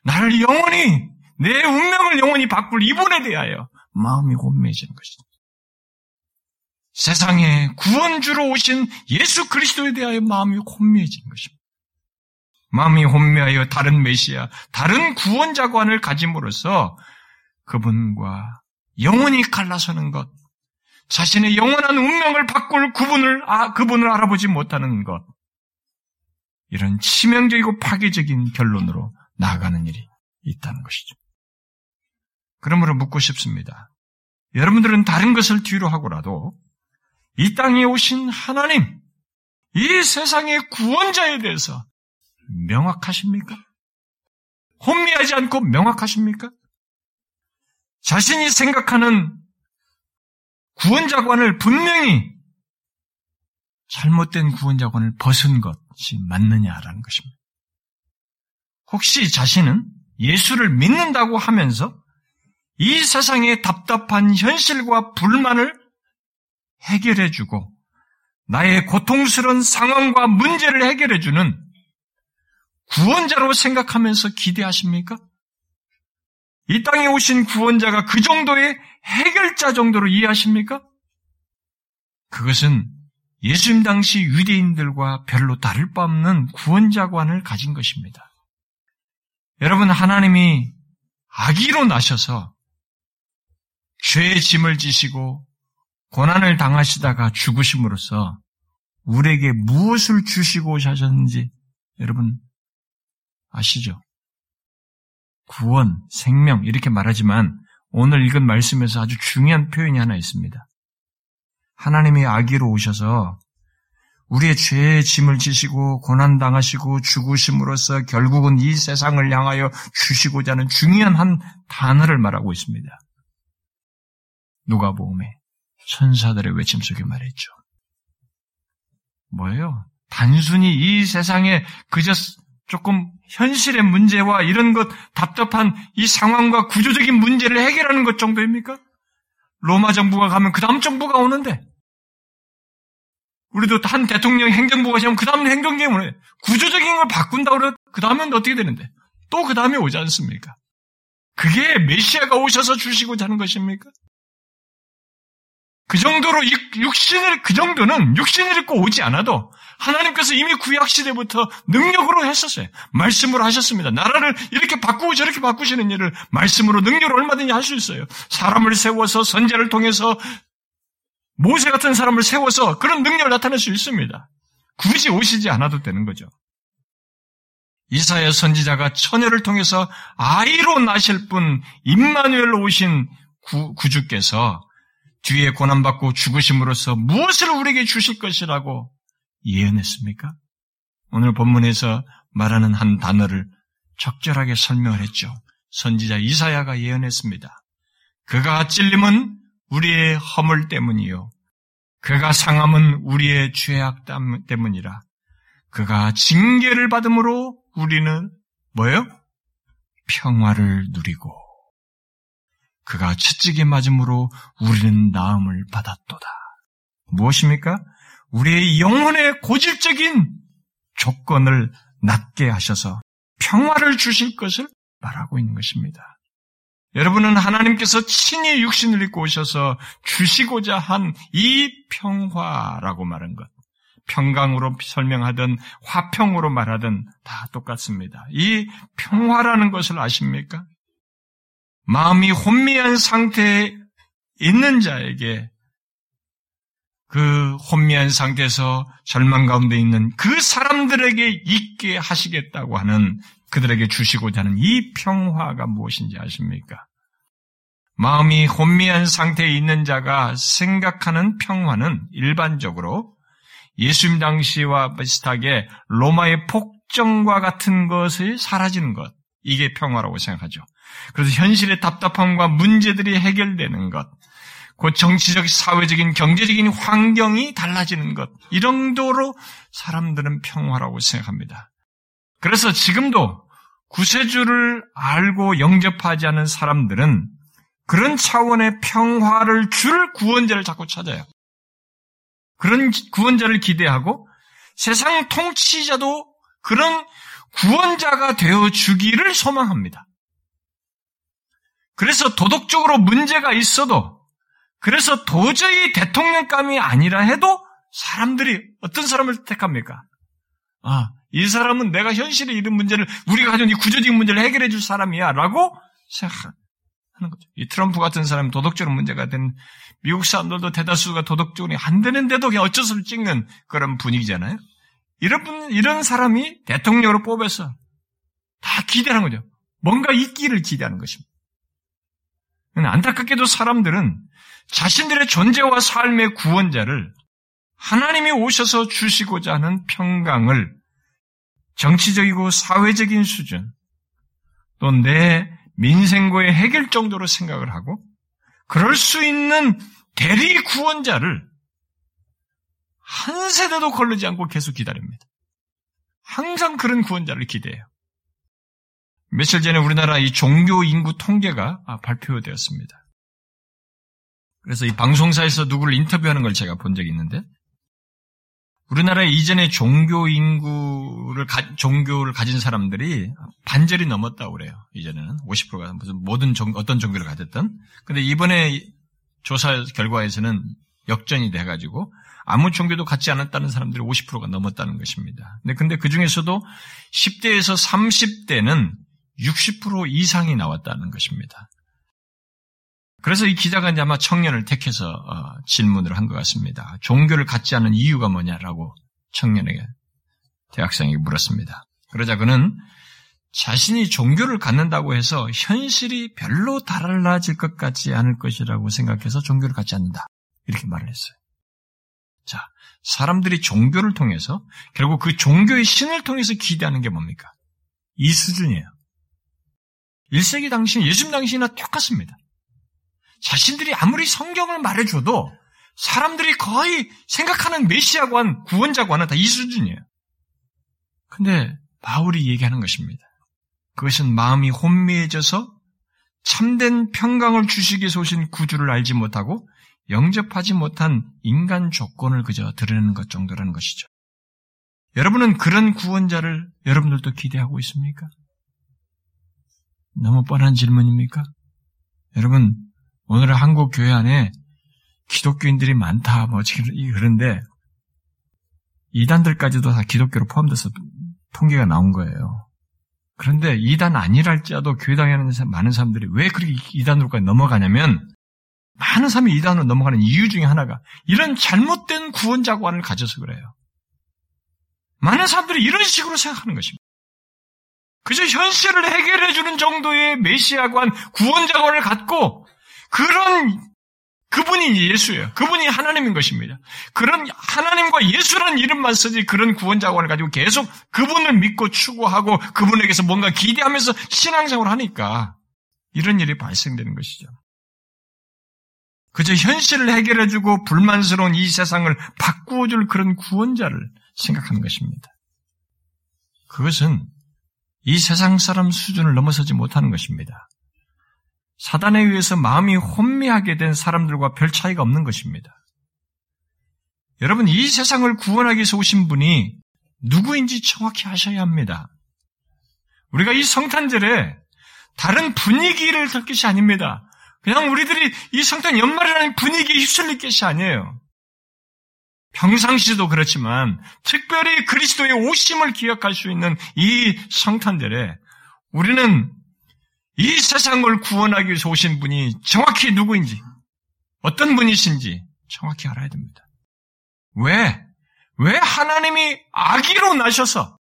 나를 영원히 내 운명을 영원히 바꿀 이분에 대하여 마음이 혼미해지는 것입니다. 세상에 구원주로 오신 예수 그리스도에 대하여 마음이 혼미해지는 것입니다. 마음이 혼미하여 다른 메시아, 다른 구원자관을 가짐으로써 그분과 영원히 갈라서는 것, 자신의 영원한 운명을 바꿀 그분을, 아, 그분을 알아보지 못하는 것, 이런 치명적이고 파괴적인 결론으로 나아가는 일이 있다는 것이죠. 그러므로 묻고 싶습니다. 여러분들은 다른 것을 뒤로 하고라도 이 땅에 오신 하나님, 이 세상의 구원자에 대해서 명확하십니까? 혼미하지 않고 명확하십니까? 자신이 생각하는 구원자관을 분명히 잘못된 구원자관을 벗은 것이 맞느냐라는 것입니다. 혹시 자신은 예수를 믿는다고 하면서 이 세상의 답답한 현실과 불만을 해결해주고 나의 고통스러운 상황과 문제를 해결해주는 구원자로 생각하면서 기대하십니까? 이 땅에 오신 구원자가 그 정도의 해결자 정도로 이해하십니까? 그것은 예수님 당시 유대인들과 별로 다를 바 없는 구원자관을 가진 것입니다. 여러분, 하나님이 아기로 나셔서 죄의 짐을 지시고 고난을 당하시다가 죽으심으로써 우리에게 무엇을 주시고 오셨는지 여러분 아시죠? 구원, 생명 이렇게 말하지만 오늘 읽은 말씀에서 아주 중요한 표현이 하나 있습니다. 하나님이 아기로 오셔서 우리의 죄의 짐을 지시고 고난 당하시고 죽으심으로써 결국은 이 세상을 향하여 주시고자 하는 중요한 한 단어를 말하고 있습니다. 누가보험에 천사들의 외침 속에 말했죠. 뭐예요? 단순히 이 세상에 그저 조금 현실의 문제와 이런 것 답답한 이 상황과 구조적인 문제를 해결하는 것 정도입니까? 로마 정부가 가면 그 다음 정부가 오는데 우리도 한 대통령 행정부가 지면 그 다음 행정부가 오네. 구조적인 걸 바꾼다고 그러면 그 다음엔 어떻게 되는데? 또 그 다음에 오지 않습니까? 그게 메시아가 오셔서 주시고자 하는 것입니까? 그 정도로 육신을 그 정도는 육신을 입고 오지 않아도 하나님께서 이미 구약 시대부터 능력으로 했었어요. 말씀으로 하셨습니다. 나라를 이렇게 바꾸고 저렇게 바꾸시는 일을 말씀으로 능력으로 얼마든지 할 수 있어요. 사람을 세워서 선제를 통해서 모세 같은 사람을 세워서 그런 능력을 나타낼 수 있습니다. 굳이 오시지 않아도 되는 거죠. 이사야 선지자가 처녀를 통해서 아이로 나실 분 임마누엘로 오신 구, 구주께서 뒤에 고난받고 죽으심으로써 무엇을 우리에게 주실 것이라고 예언했습니까? 오늘 본문에서 말하는 한 단어를 적절하게 설명을 했죠. 선지자 이사야가 예언했습니다. 그가 찔림은 우리의 허물 때문이요. 그가 상함은 우리의 죄악 때문이라. 그가 징계를 받음으로 우리는 뭐예요? 평화를 누리고 그가 채찍에 맞음으로 우리는 나음을 받았도다. 무엇입니까? 우리의 영혼의 고질적인 조건을 낮게 하셔서 평화를 주실 것을 말하고 있는 것입니다. 여러분은 하나님께서 친히 육신을 입고 오셔서 주시고자 한 이 평화라고 말한 것, 평강으로 설명하든 화평으로 말하든 다 똑같습니다. 이 평화라는 것을 아십니까? 마음이 혼미한 상태에 있는 자에게 그 혼미한 상태에서 절망 가운데 있는 그 사람들에게 있게 하시겠다고 하는 그들에게 주시고자 하는 이 평화가 무엇인지 아십니까? 마음이 혼미한 상태에 있는 자가 생각하는 평화는 일반적으로 예수님 당시와 비슷하게 로마의 폭정과 같은 것이 사라지는 것. 이게 평화라고 생각하죠. 그래서 현실의 답답함과 문제들이 해결되는 것. 곧 정치적, 사회적인, 경제적인 환경이 달라지는 것. 이 정도로 사람들은 평화라고 생각합니다. 그래서 지금도 구세주를 알고 영접하지 않은 사람들은 그런 차원의 평화를 줄 구원자를 자꾸 찾아요. 그런 구원자를 기대하고 세상 통치자도 그런 구원자가 되어 주기를 소망합니다. 그래서 도덕적으로 문제가 있어도 그래서 도저히 대통령감이 아니라 해도 사람들이 어떤 사람을 택합니까? 아, 이 사람은 내가 현실에 이런 문제를 우리가 가진 이 구조적인 문제를 해결해 줄 사람이야라고 생각하는 거죠. 이 트럼프 같은 사람이 도덕적으로 문제가 된 미국 사람들도 대다수가 도덕적으로 안 되는데도 그냥 어쩔 수 없이 찍는 그런 분위기잖아요. 이런 분, 이런 사람이 대통령으로 뽑혀서 다 기대하는 거죠. 뭔가 있기를 기대하는 것입니다. 안타깝게도 사람들은 자신들의 존재와 삶의 구원자를 하나님이 오셔서 주시고자 하는 평강을 정치적이고 사회적인 수준, 또 내 민생고의 해결 정도로 생각을 하고, 그럴 수 있는 대리 구원자를 한 세대도 걸르지 않고 계속 기다립니다. 항상 그런 구원자를 기대해요. 며칠 전에 우리나라 이 종교 인구 통계가 발표되었습니다. 그래서 이 방송사에서 누구를 인터뷰하는 걸 제가 본 적이 있는데, 우리나라 이전에 종교 인구를, 가, 종교를 가진 사람들이 반절이 넘었다고 그래요. 이전에는. 50%가 무슨 모든 종, 어떤 종교를 가졌던. 근데 이번에 조사 결과에서는 역전이 돼 가지고 아무 종교도 갖지 않았다는 사람들이 50%가 넘었다는 것입니다. 근데 그 중에서도 10대에서 30대는 60% 이상이 나왔다는 것입니다. 그래서 이 기자가 이제 아마 청년을 택해서 어, 질문을 한 것 같습니다. 종교를 갖지 않은 이유가 뭐냐라고 청년에게 대학생에게 물었습니다. 그러자 그는 자신이 종교를 갖는다고 해서 현실이 별로 달라질 것 같지 않을 것이라고 생각해서 종교를 갖지 않는다. 이렇게 말을 했어요. 자, 사람들이 종교를 통해서 결국 그 종교의 신을 통해서 기대하는 게 뭡니까? 이 수준이에요. 1세기 당시, 예수님 당시나 똑같습니다. 자신들이 아무리 성경을 말해줘도 사람들이 거의 생각하는 메시아관, 구원자관은 다 이 수준이에요. 근데 바울이 얘기하는 것입니다. 그것은 마음이 혼미해져서 참된 평강을 주시기 오신 구주를 알지 못하고 영접하지 못한 인간 조건을 그저 드러내는 것 정도라는 것이죠. 여러분은 그런 구원자를 여러분들도 기대하고 있습니까? 너무 뻔한 질문입니까? 여러분, 오늘 한국 교회 안에 기독교인들이 많다, 뭐, 그런데, 이단들까지도 다 기독교로 포함돼서 통계가 나온 거예요. 그런데 이단 아니랄지라도 교회 다니는 많은 사람들이 왜 그렇게 이단으로까지 넘어가냐면, 많은 사람이 이단으로 넘어가는 이유 중에 하나가 이런 잘못된 구원자관을 가져서 그래요. 많은 사람들이 이런 식으로 생각하는 것입니다. 그저 현실을 해결해 주는 정도의 메시아관, 구원자관을 갖고 그런 그분이 예수예요. 그분이 하나님인 것입니다. 그런 하나님과 예수라는 이름만 쓰지 그런 구원자관을 가지고 계속 그분을 믿고 추구하고 그분에게서 뭔가 기대하면서 신앙생활을 하니까 이런 일이 발생되는 것이죠. 그저 현실을 해결해주고 불만스러운 이 세상을 바꾸어줄 그런 구원자를 생각하는 것입니다. 그것은 이 세상 사람 수준을 넘어서지 못하는 것입니다. 사단에 의해서 마음이 혼미하게 된 사람들과 별 차이가 없는 것입니다. 여러분, 이 세상을 구원하기 위해서 오신 분이 누구인지 정확히 아셔야 합니다. 우리가 이 성탄절에 다른 분위기를 들 것이 아닙니다. 그냥 우리들이 이 성탄 연말이라는 분위기에 휩쓸릴 것이 아니에요. 평상시도 그렇지만 특별히 그리스도의 오심을 기억할 수 있는 이 성탄절에 우리는 이 세상을 구원하기 위해서 오신 분이 정확히 누구인지, 어떤 분이신지 정확히 알아야 됩니다. 왜? 왜 하나님이 아기로 나셔서,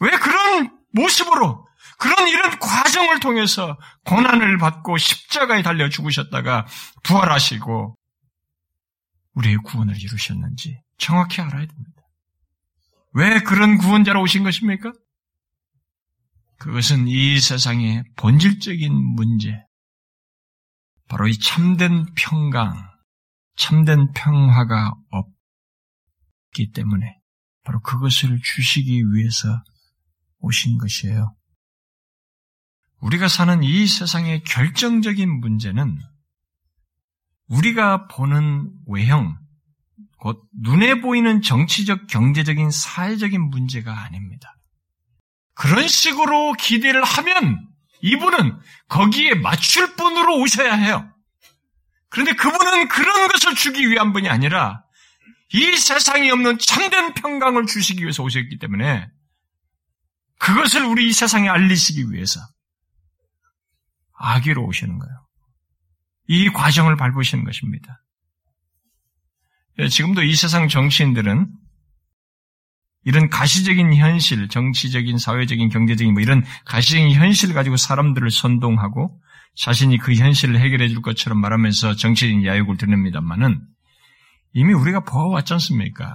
왜 그런 모습으로, 그런 이런 과정을 통해서 고난을 받고 십자가에 달려 죽으셨다가 부활하시고, 우리의 구원을 이루셨는지 정확히 알아야 됩니다. 왜 그런 구원자로 오신 것입니까? 그것은 이 세상의 본질적인 문제, 바로 이 참된 평강, 참된 평화가 없기 때문에 바로 그것을 주시기 위해서 오신 것이에요. 우리가 사는 이 세상의 결정적인 문제는 우리가 보는 외형, 곧 눈에 보이는 정치적, 경제적인, 사회적인 문제가 아닙니다. 그런 식으로 기대를 하면 이분은 거기에 맞출 분으로 오셔야 해요. 그런데 그분은 그런 것을 주기 위한 분이 아니라 이 세상에 없는 참된 평강을 주시기 위해서 오셨기 때문에 그것을 우리 이 세상에 알리시기 위해서 아기로 오시는 거예요. 이 과정을 밟으시는 것입니다. 예, 지금도 이 세상 정치인들은 이런 가시적인 현실, 정치적인, 사회적인, 경제적인 뭐 이런 가시적인 현실을 가지고 사람들을 선동하고 자신이 그 현실을 해결해 줄 것처럼 말하면서 정치적인 야욕을 드립니다만은 이미 우리가 보아왔지 않습니까?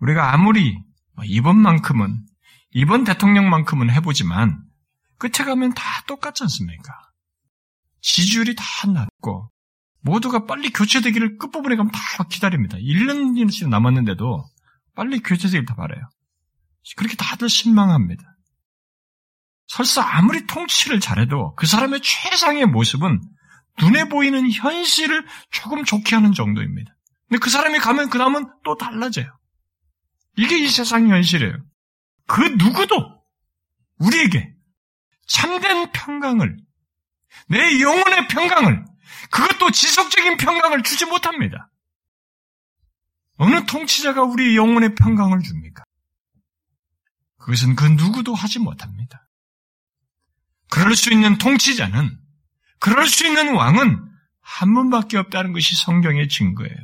우리가 아무리 뭐 이번만큼은 이번 대통령만큼은 해보지만 끝에 가면 다 똑같지 않습니까? 지지율이 다 낮고 모두가 빨리 교체되기를 끝부분에 가면 다 기다립니다. 1년씩 남았는데도 빨리 교체되기를 다 바라요. 그렇게 다들 실망합니다. 설사 아무리 통치를 잘해도 그 사람의 최상의 모습은 눈에 보이는 현실을 조금 좋게 하는 정도입니다. 근데 그 사람이 가면 그 다음은 또 달라져요. 이게 이 세상 현실이에요. 그 누구도 우리에게 참된 평강을, 내 영혼의 평강을, 그것도 지속적인 평강을 주지 못합니다. 어느 통치자가 우리 영혼의 평강을 줍니까? 그것은 그 누구도 하지 못합니다. 그럴 수 있는 통치자는, 그럴 수 있는 왕은 한 분밖에 없다는 것이 성경의 증거예요.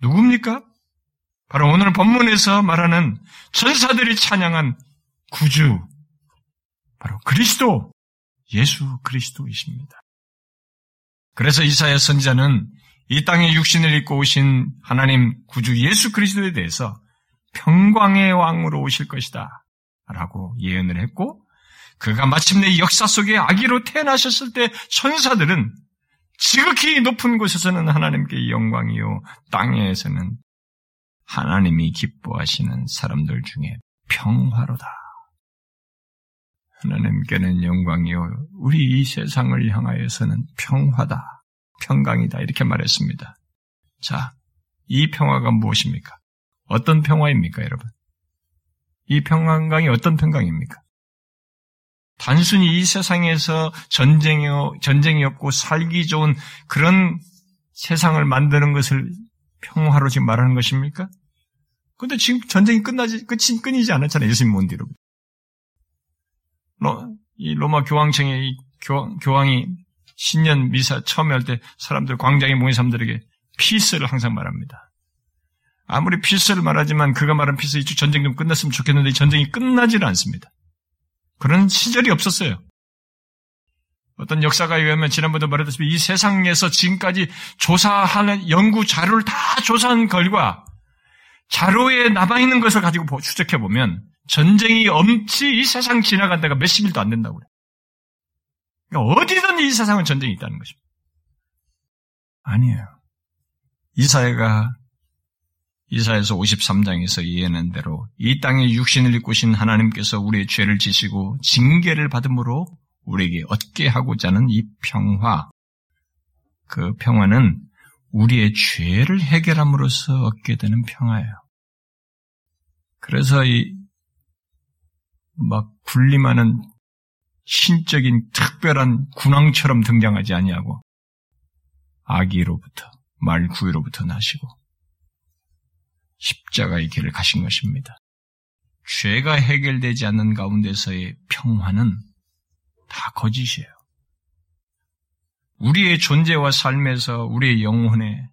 누굽니까? 바로 오늘 본문에서 말하는 천사들이 찬양한 구주, 바로 그리스도, 예수 그리스도이십니다. 그래서 이사야 선지자는 이 땅에 육신을 입고 오신 하나님 구주 예수 그리스도에 대해서 평광의 왕으로 오실 것이다. 라고 예언을 했고, 그가 마침내 역사 속에 아기로 태어나셨을 때 천사들은 지극히 높은 곳에서는 하나님께 영광이요, 땅에서는 하나님이 기뻐하시는 사람들 중에 평화로다. 하나님께는 영광이요, 우리 이 세상을 향하여서는 평화다. 평강이다. 이렇게 말했습니다. 자, 이 평화가 무엇입니까? 어떤 평화입니까, 여러분? 이 평강이 어떤 평강입니까? 단순히 이 세상에서 전쟁이, 전쟁이 없고 살기 좋은 그런 세상을 만드는 것을 평화로 지금 말하는 것입니까? 근데 지금 전쟁이 끝나지, 끝이, 끊이지 않았잖아요. 예수님 온 뒤로. 로, 이 로마 교황청의 이 교, 교황이 신년 미사 처음에 할 때 사람들, 광장에 모인 사람들에게 peace를 항상 말합니다. 아무리 peace를 말하지만 그가 말한 peace 이쪽 전쟁 좀 끝났으면 좋겠는데 전쟁이 끝나지를 않습니다. 그런 시절이 없었어요. 어떤 역사가 의하면 지난번에도 말했다시피 이 세상에서 지금까지 조사하는 연구 자료를 다 조사한 결과 자료에 남아있는 것을 가지고 추적해 보면 전쟁이 엄치 이 세상 지나간 데가 몇십 일도 안 된다고 그래요. 그러니까 어디든지 이 세상은 전쟁이 있다는 것입니다. 아니에요. 이사회가 이사에서 53장에서 이해하는 대로 이 땅에 육신을 입고 신 하나님께서 우리의 죄를 지시고 징계를 받음으로 우리에게 얻게 하고자 하는 이 평화, 그 평화는 우리의 죄를 해결함으로써 얻게 되는 평화예요. 그래서 이, 막 군림하는 신적인 특별한 군왕처럼 등장하지 아니하고 아기로부터 말구이로부터 나시고 십자가의 길을 가신 것입니다. 죄가 해결되지 않는 가운데서의 평화는 다 거짓이에요. 우리의 존재와 삶에서 우리의 영혼의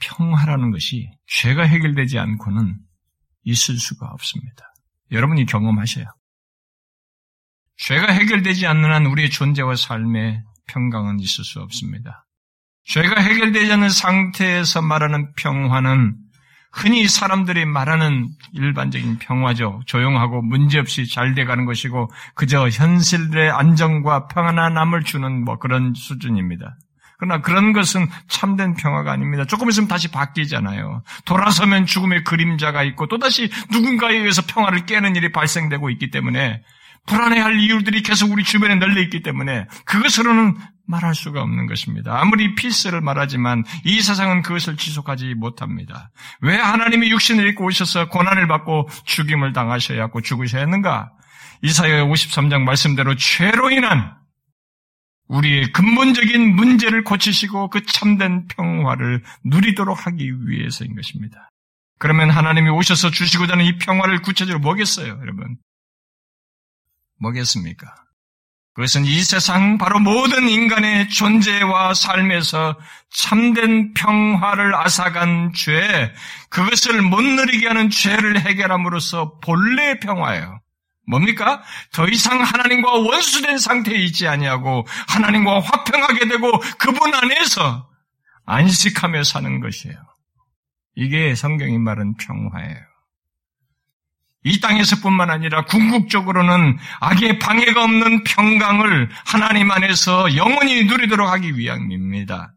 평화라는 것이 죄가 해결되지 않고는 있을 수가 없습니다. 여러분이 경험하셔요. 죄가 해결되지 않는 한 우리의 존재와 삶의 평강은 있을 수 없습니다. 죄가 해결되지 않는 상태에서 말하는 평화는 흔히 사람들이 말하는 일반적인 평화죠. 조용하고 문제없이 잘 돼가는 것이고 그저 현실의 안정과 평안함을 주는 뭐 그런 수준입니다. 그러나 그런 것은 참된 평화가 아닙니다. 조금 있으면 다시 바뀌잖아요. 돌아서면 죽음의 그림자가 있고 또다시 누군가에 의해서 평화를 깨는 일이 발생되고 있기 때문에 불안해할 이유들이 계속 우리 주변에 널려 있기 때문에 그것으로는 말할 수가 없는 것입니다. 아무리 피스를 말하지만 이 세상은 그것을 지속하지 못합니다. 왜 하나님이 육신을 입고 오셔서 고난을 받고 죽임을 당하셔야 하고 죽으셔야 했는가? 이사야 53장 말씀대로 죄로 인한 우리의 근본적인 문제를 고치시고 그 참된 평화를 누리도록 하기 위해서인 것입니다. 그러면 하나님이 오셔서 주시고자 하는 이 평화를 구체적으로 뭐겠어요, 여러분? 뭐겠습니까? 그것은 이 세상 바로 모든 인간의 존재와 삶에서 참된 평화를 앗아간 죄, 그것을 못 누리게 하는 죄를 해결함으로써 본래 평화예요. 뭡니까? 더 이상 하나님과 원수된 상태에 있지 아니하고 하나님과 화평하게 되고 그분 안에서 안식하며 사는 것이에요. 이게 성경이 말은 평화예요. 이 땅에서뿐만 아니라 궁극적으로는 악의 방해가 없는 평강을 하나님 안에서 영원히 누리도록 하기 위함입니다.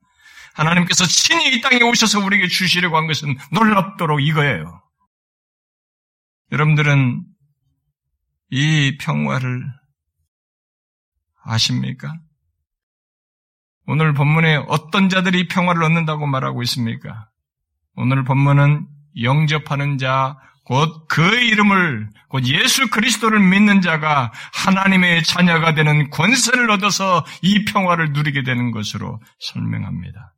하나님께서 친히 이 땅에 오셔서 우리에게 주시려고 한 것은 놀랍도록 이거예요. 여러분들은 이 평화를 아십니까? 오늘 본문에 어떤 자들이 평화를 얻는다고 말하고 있습니까? 오늘 본문은 영접하는 자, 곧 그의 이름을 곧 예수 그리스도를 믿는 자가 하나님의 자녀가 되는 권세를 얻어서 이 평화를 누리게 되는 것으로 설명합니다.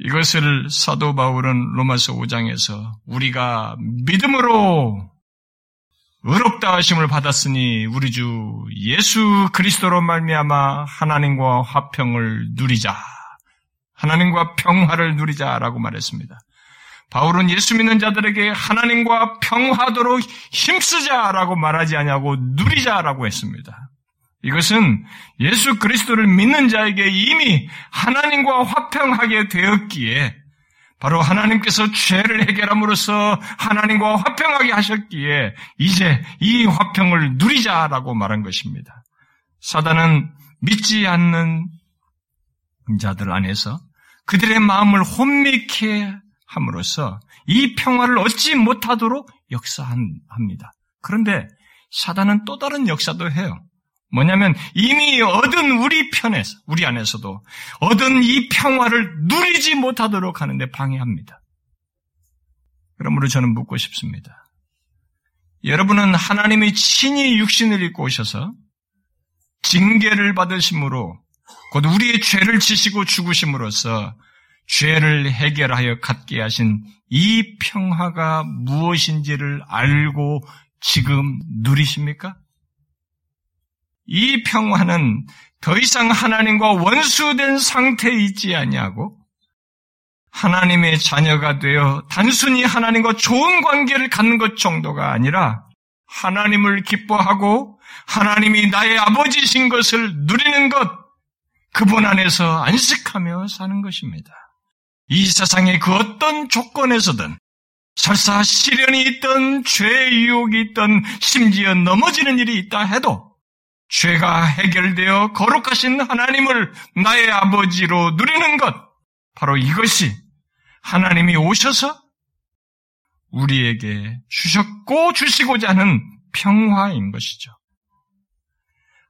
이것을 사도 바울은 로마서 5장에서 우리가 믿음으로 의롭다 하심을 받았으니 우리 주 예수 그리스도로 말미암아 하나님과 화평을 누리자. 하나님과 평화를 누리자라고 말했습니다. 바울은 예수 믿는 자들에게 하나님과 평화도록 힘쓰자라고 말하지 않냐고 누리자라고 했습니다. 이것은 예수 그리스도를 믿는 자에게 이미 하나님과 화평하게 되었기에 바로 하나님께서 죄를 해결함으로써 하나님과 화평하게 하셨기에 이제 이 화평을 누리자라고 말한 것입니다. 사단은 믿지 않는 자들 안에서 그들의 마음을 혼미케 함으로써 이 평화를 얻지 못하도록 역사합니다. 그런데 사단은 또 다른 역사도 해요. 뭐냐면 이미 얻은 우리 편에서, 우리 안에서도 얻은 이 평화를 누리지 못하도록 하는데 방해합니다. 그러므로 저는 묻고 싶습니다. 여러분은 하나님이 친히 육신을 입고 오셔서 징계를 받으심으로 곧 우리의 죄를 지시고 죽으심으로써 죄를 해결하여 갖게 하신 이 평화가 무엇인지를 알고 지금 누리십니까? 이 평화는 더 이상 하나님과 원수된 상태에 있지 아니하고 하나님의 자녀가 되어 단순히 하나님과 좋은 관계를 갖는 것 정도가 아니라 하나님을 기뻐하고 하나님이 나의 아버지신 것을 누리는 것, 그분 안에서 안식하며 사는 것입니다. 이 세상의 그 어떤 조건에서든 설사 시련이 있던 죄의 유혹이 있던 심지어 넘어지는 일이 있다 해도 죄가 해결되어 거룩하신 하나님을 나의 아버지로 누리는 것 바로 이것이 하나님이 오셔서 우리에게 주셨고 주시고자 하는 평화인 것이죠.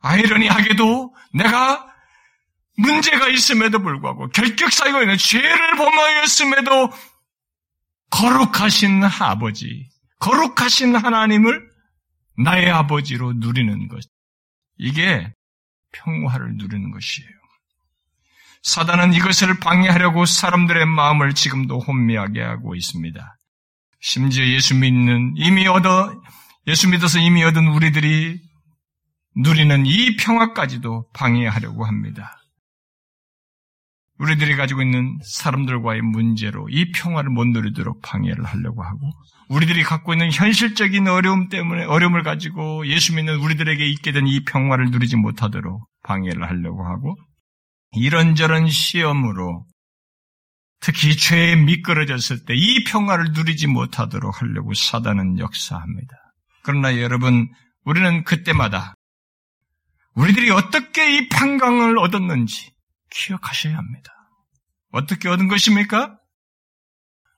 아이러니하게도 내가 문제가 있음에도 불구하고 결격 사이고 있는 죄를 범하였음에도 거룩하신 아버지, 거룩하신 하나님을 나의 아버지로 누리는 것. 이게 평화를 누리는 것이에요. 사단은 이것을 방해하려고 사람들의 마음을 지금도 혼미하게 하고 있습니다. 심지어 예수 믿는 이미 얻어 예수 믿어서 이미 얻은 우리들이 누리는 이 평화까지도 방해하려고 합니다. 우리들이 가지고 있는 사람들과의 문제로 이 평화를 못 누리도록 방해를 하려고 하고 우리들이 갖고 있는 현실적인 어려움 때문에 어려움을 가지고 예수 믿는 우리들에게 있게 된 이 평화를 누리지 못하도록 방해를 하려고 하고 이런저런 시험으로 특히 죄에 미끄러졌을 때 이 평화를 누리지 못하도록 하려고 사단은 역사합니다. 그러나 여러분, 우리는 그때마다 우리들이 어떻게 이 평강을 얻었는지 기억하셔야 합니다. 어떻게 얻은 것입니까?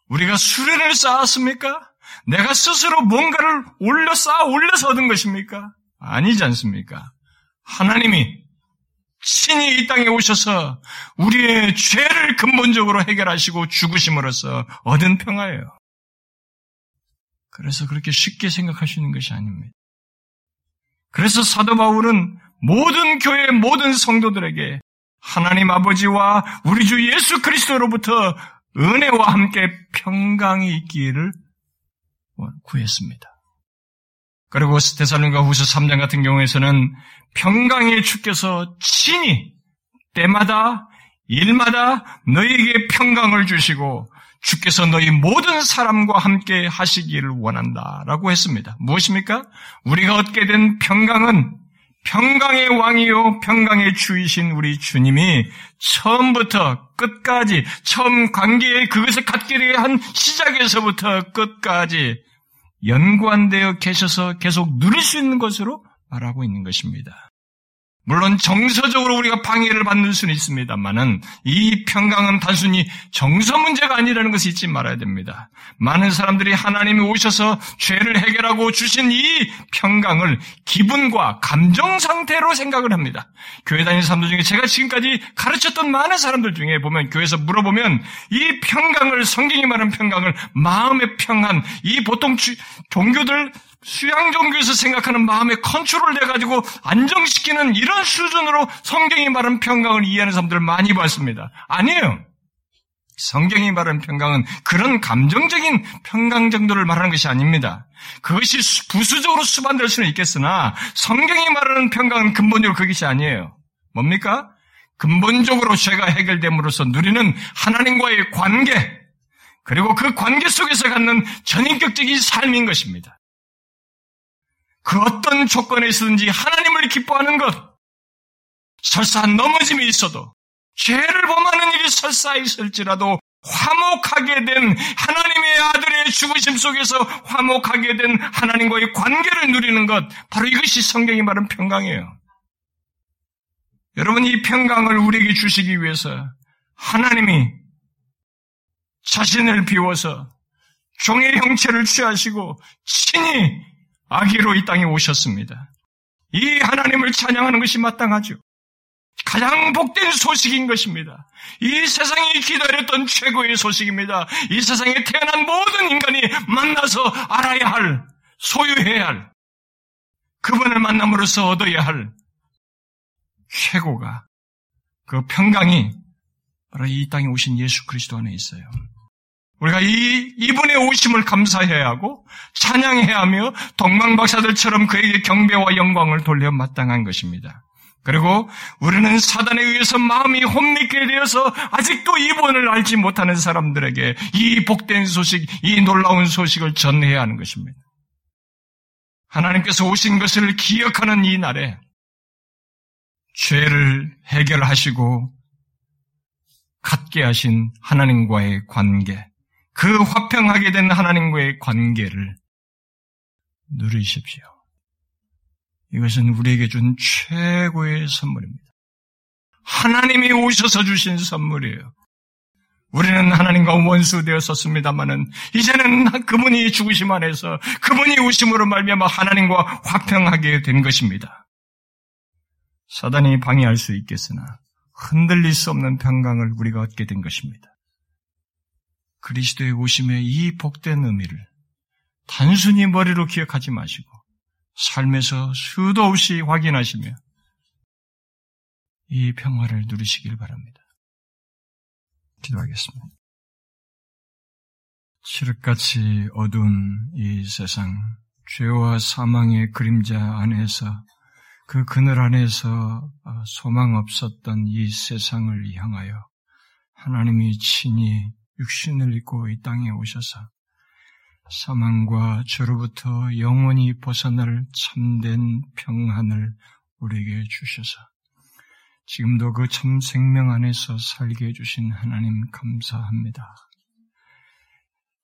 우리가 수련을 쌓았습니까? 내가 스스로 뭔가를 올려 쌓아 올려서 얻은 것입니까? 아니지 않습니까? 하나님이 친히 이 땅에 오셔서 우리의 죄를 근본적으로 해결하시고 죽으심으로써 얻은 평화예요. 그래서 그렇게 쉽게 생각하시는 것이 아닙니다. 그래서 사도 바울은 모든 교회 모든 성도들에게 하나님 아버지와 우리 주 예수 그리스도로부터 은혜와 함께 평강이 있기를 구했습니다. 그리고 스테살론과 후서 3장 같은 경우에서는 평강의 주께서 친히 때마다 일마다 너희에게 평강을 주시고 주께서 너희 모든 사람과 함께 하시기를 원한다 라고 했습니다. 무엇입니까? 우리가 얻게 된 평강은 평강의 왕이요 평강의 주이신 우리 주님이 처음부터 끝까지 처음 관계에 그것을 갖게 한 시작에서부터 끝까지 연관되어 계셔서 계속 누릴 수 있는 것으로 말하고 있는 것입니다. 물론 정서적으로 우리가 방해를 받는 수는 있습니다만은 이 평강은 단순히 정서 문제가 아니라는 것을 잊지 말아야 됩니다. 많은 사람들이 하나님이 오셔서 죄를 해결하고 주신 이 평강을 기분과 감정 상태로 생각을 합니다. 교회 다니는 사람들 중에 제가 지금까지 가르쳤던 많은 사람들 중에 보면 교회에서 물어보면 이 평강을 성경이 말하는 평강을 마음의 평안, 이 보통 종교들 수양 종 교에서 생각하는 마음의 컨트롤 돼가지고 안정시키는 이런 수준으로 성경이 말하는 평강을 이해하는 사람들을 많이 봤습니다. 아니에요. 성경이 말하는 평강은 그런 감정적인 평강 정도를 말하는 것이 아닙니다. 그것이 부수적으로 수반될 수는 있겠으나 성경이 말하는 평강은 근본적으로 그것이 아니에요. 뭡니까? 근본적으로 죄가 해결됨으로써 누리는 하나님과의 관계, 그리고 그 관계 속에서 갖는 전인격적인 삶인 것입니다. 그 어떤 조건에 있든지 하나님을 기뻐하는 것, 설사 넘어짐이 있어도 죄를 범하는 일이 설사 있을지라도 화목하게 된 하나님의 아들의 죽으심 속에서 화목하게 된 하나님과의 관계를 누리는 것, 바로 이것이 성경이 말하는 평강이에요. 여러분, 이 평강을 우리에게 주시기 위해서 하나님이 자신을 비워서 종의 형체를 취하시고 친히 아기로 이 땅에 오셨습니다. 이 하나님을 찬양하는 것이 마땅하죠. 가장 복된 소식인 것입니다. 이 세상이 기다렸던 최고의 소식입니다. 이 세상에 태어난 모든 인간이 만나서 알아야 할, 소유해야 할, 그분을 만남으로써 얻어야 할 최고가, 그 평강이 바로 이 땅에 오신 예수 그리스도 안에 있어요. 우리가 이, 이분의 오심을 감사해야 하고, 찬양해야 하며, 동방박사들처럼 그에게 경배와 영광을 돌려 마땅한 것입니다. 그리고 우리는 사단에 의해서 마음이 혼미게 되어서 아직도 이분을 알지 못하는 사람들에게 이 복된 소식, 이 놀라운 소식을 전해야 하는 것입니다. 하나님께서 오신 것을 기억하는 이 날에 죄를 해결하시고 갖게 하신 하나님과의 관계, 그 화평하게 된 하나님과의 관계를 누리십시오. 이것은 우리에게 준 최고의 선물입니다. 하나님이 오셔서 주신 선물이에요. 우리는 하나님과 원수 되었었습니다마는 이제는 그분이 죽으심 안에서 그분이 오심으로 말미암아 하나님과 화평하게 된 것입니다. 사단이 방해할 수 있겠으나 흔들릴 수 없는 평강을 우리가 얻게 된 것입니다. 그리스도의 오심의 이 복된 의미를 단순히 머리로 기억하지 마시고 삶에서 수도 없이 확인하시며 이 평화를 누리시길 바랍니다. 기도하겠습니다. 칠흑같이 어두운 이 세상, 죄와 사망의 그림자 안에서 그 그늘 안에서 소망 없었던 이 세상을 향하여 하나님이 친히 육신을 입고 이 땅에 오셔서 사망과 죄로부터 영원히 벗어날 참된 평안을 우리에게 주셔서 지금도 그 참 생명 안에서 살게 해주신 하나님 감사합니다.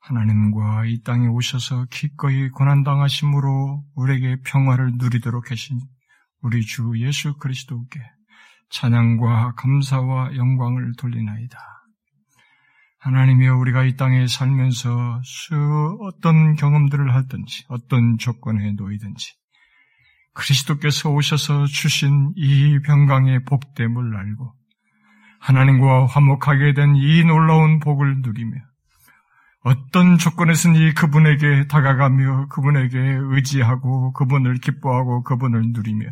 하나님과 이 땅에 오셔서 기꺼이 고난당하심으로 우리에게 평화를 누리도록 하신 우리 주 예수 그리스도께 찬양과 감사와 영광을 돌리나이다. 하나님이여 우리가 이 땅에 살면서 수 어떤 경험들을 하든지 어떤 조건에 놓이든지 그리스도께서 오셔서 주신 이 병강의 복됨을 알고 하나님과 화목하게 된 이 놀라운 복을 누리며 어떤 조건에서니 그분에게 다가가며 그분에게 의지하고 그분을 기뻐하고 그분을 누리며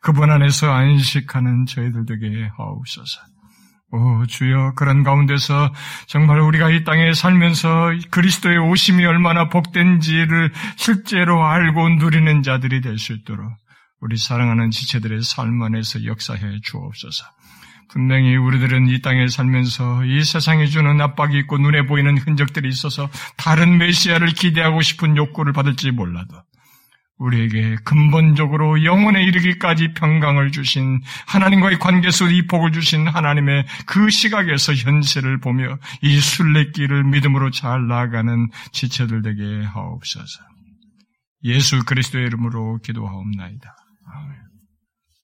그분 안에서 안식하는 저희들 되게 하옵소서. 오 주여 그런 가운데서 정말 우리가 이 땅에 살면서 그리스도의 오심이 얼마나 복된지를 실제로 알고 누리는 자들이 될 수 있도록 우리 사랑하는 지체들의 삶 안에서 역사해 주옵소서. 분명히 우리들은 이 땅에 살면서 이 세상에 주는 압박이 있고 눈에 보이는 흔적들이 있어서 다른 메시아를 기대하고 싶은 욕구를 받을지 몰라도 우리에게 근본적으로 영혼에 이르기까지 평강을 주신 하나님과의 관계 속 이 복을 주신 하나님의 그 시각에서 현세를 보며 이 순례길을 믿음으로 잘 나아가는 지체들 되게 하옵소서. 예수 그리스도의 이름으로 기도하옵나이다.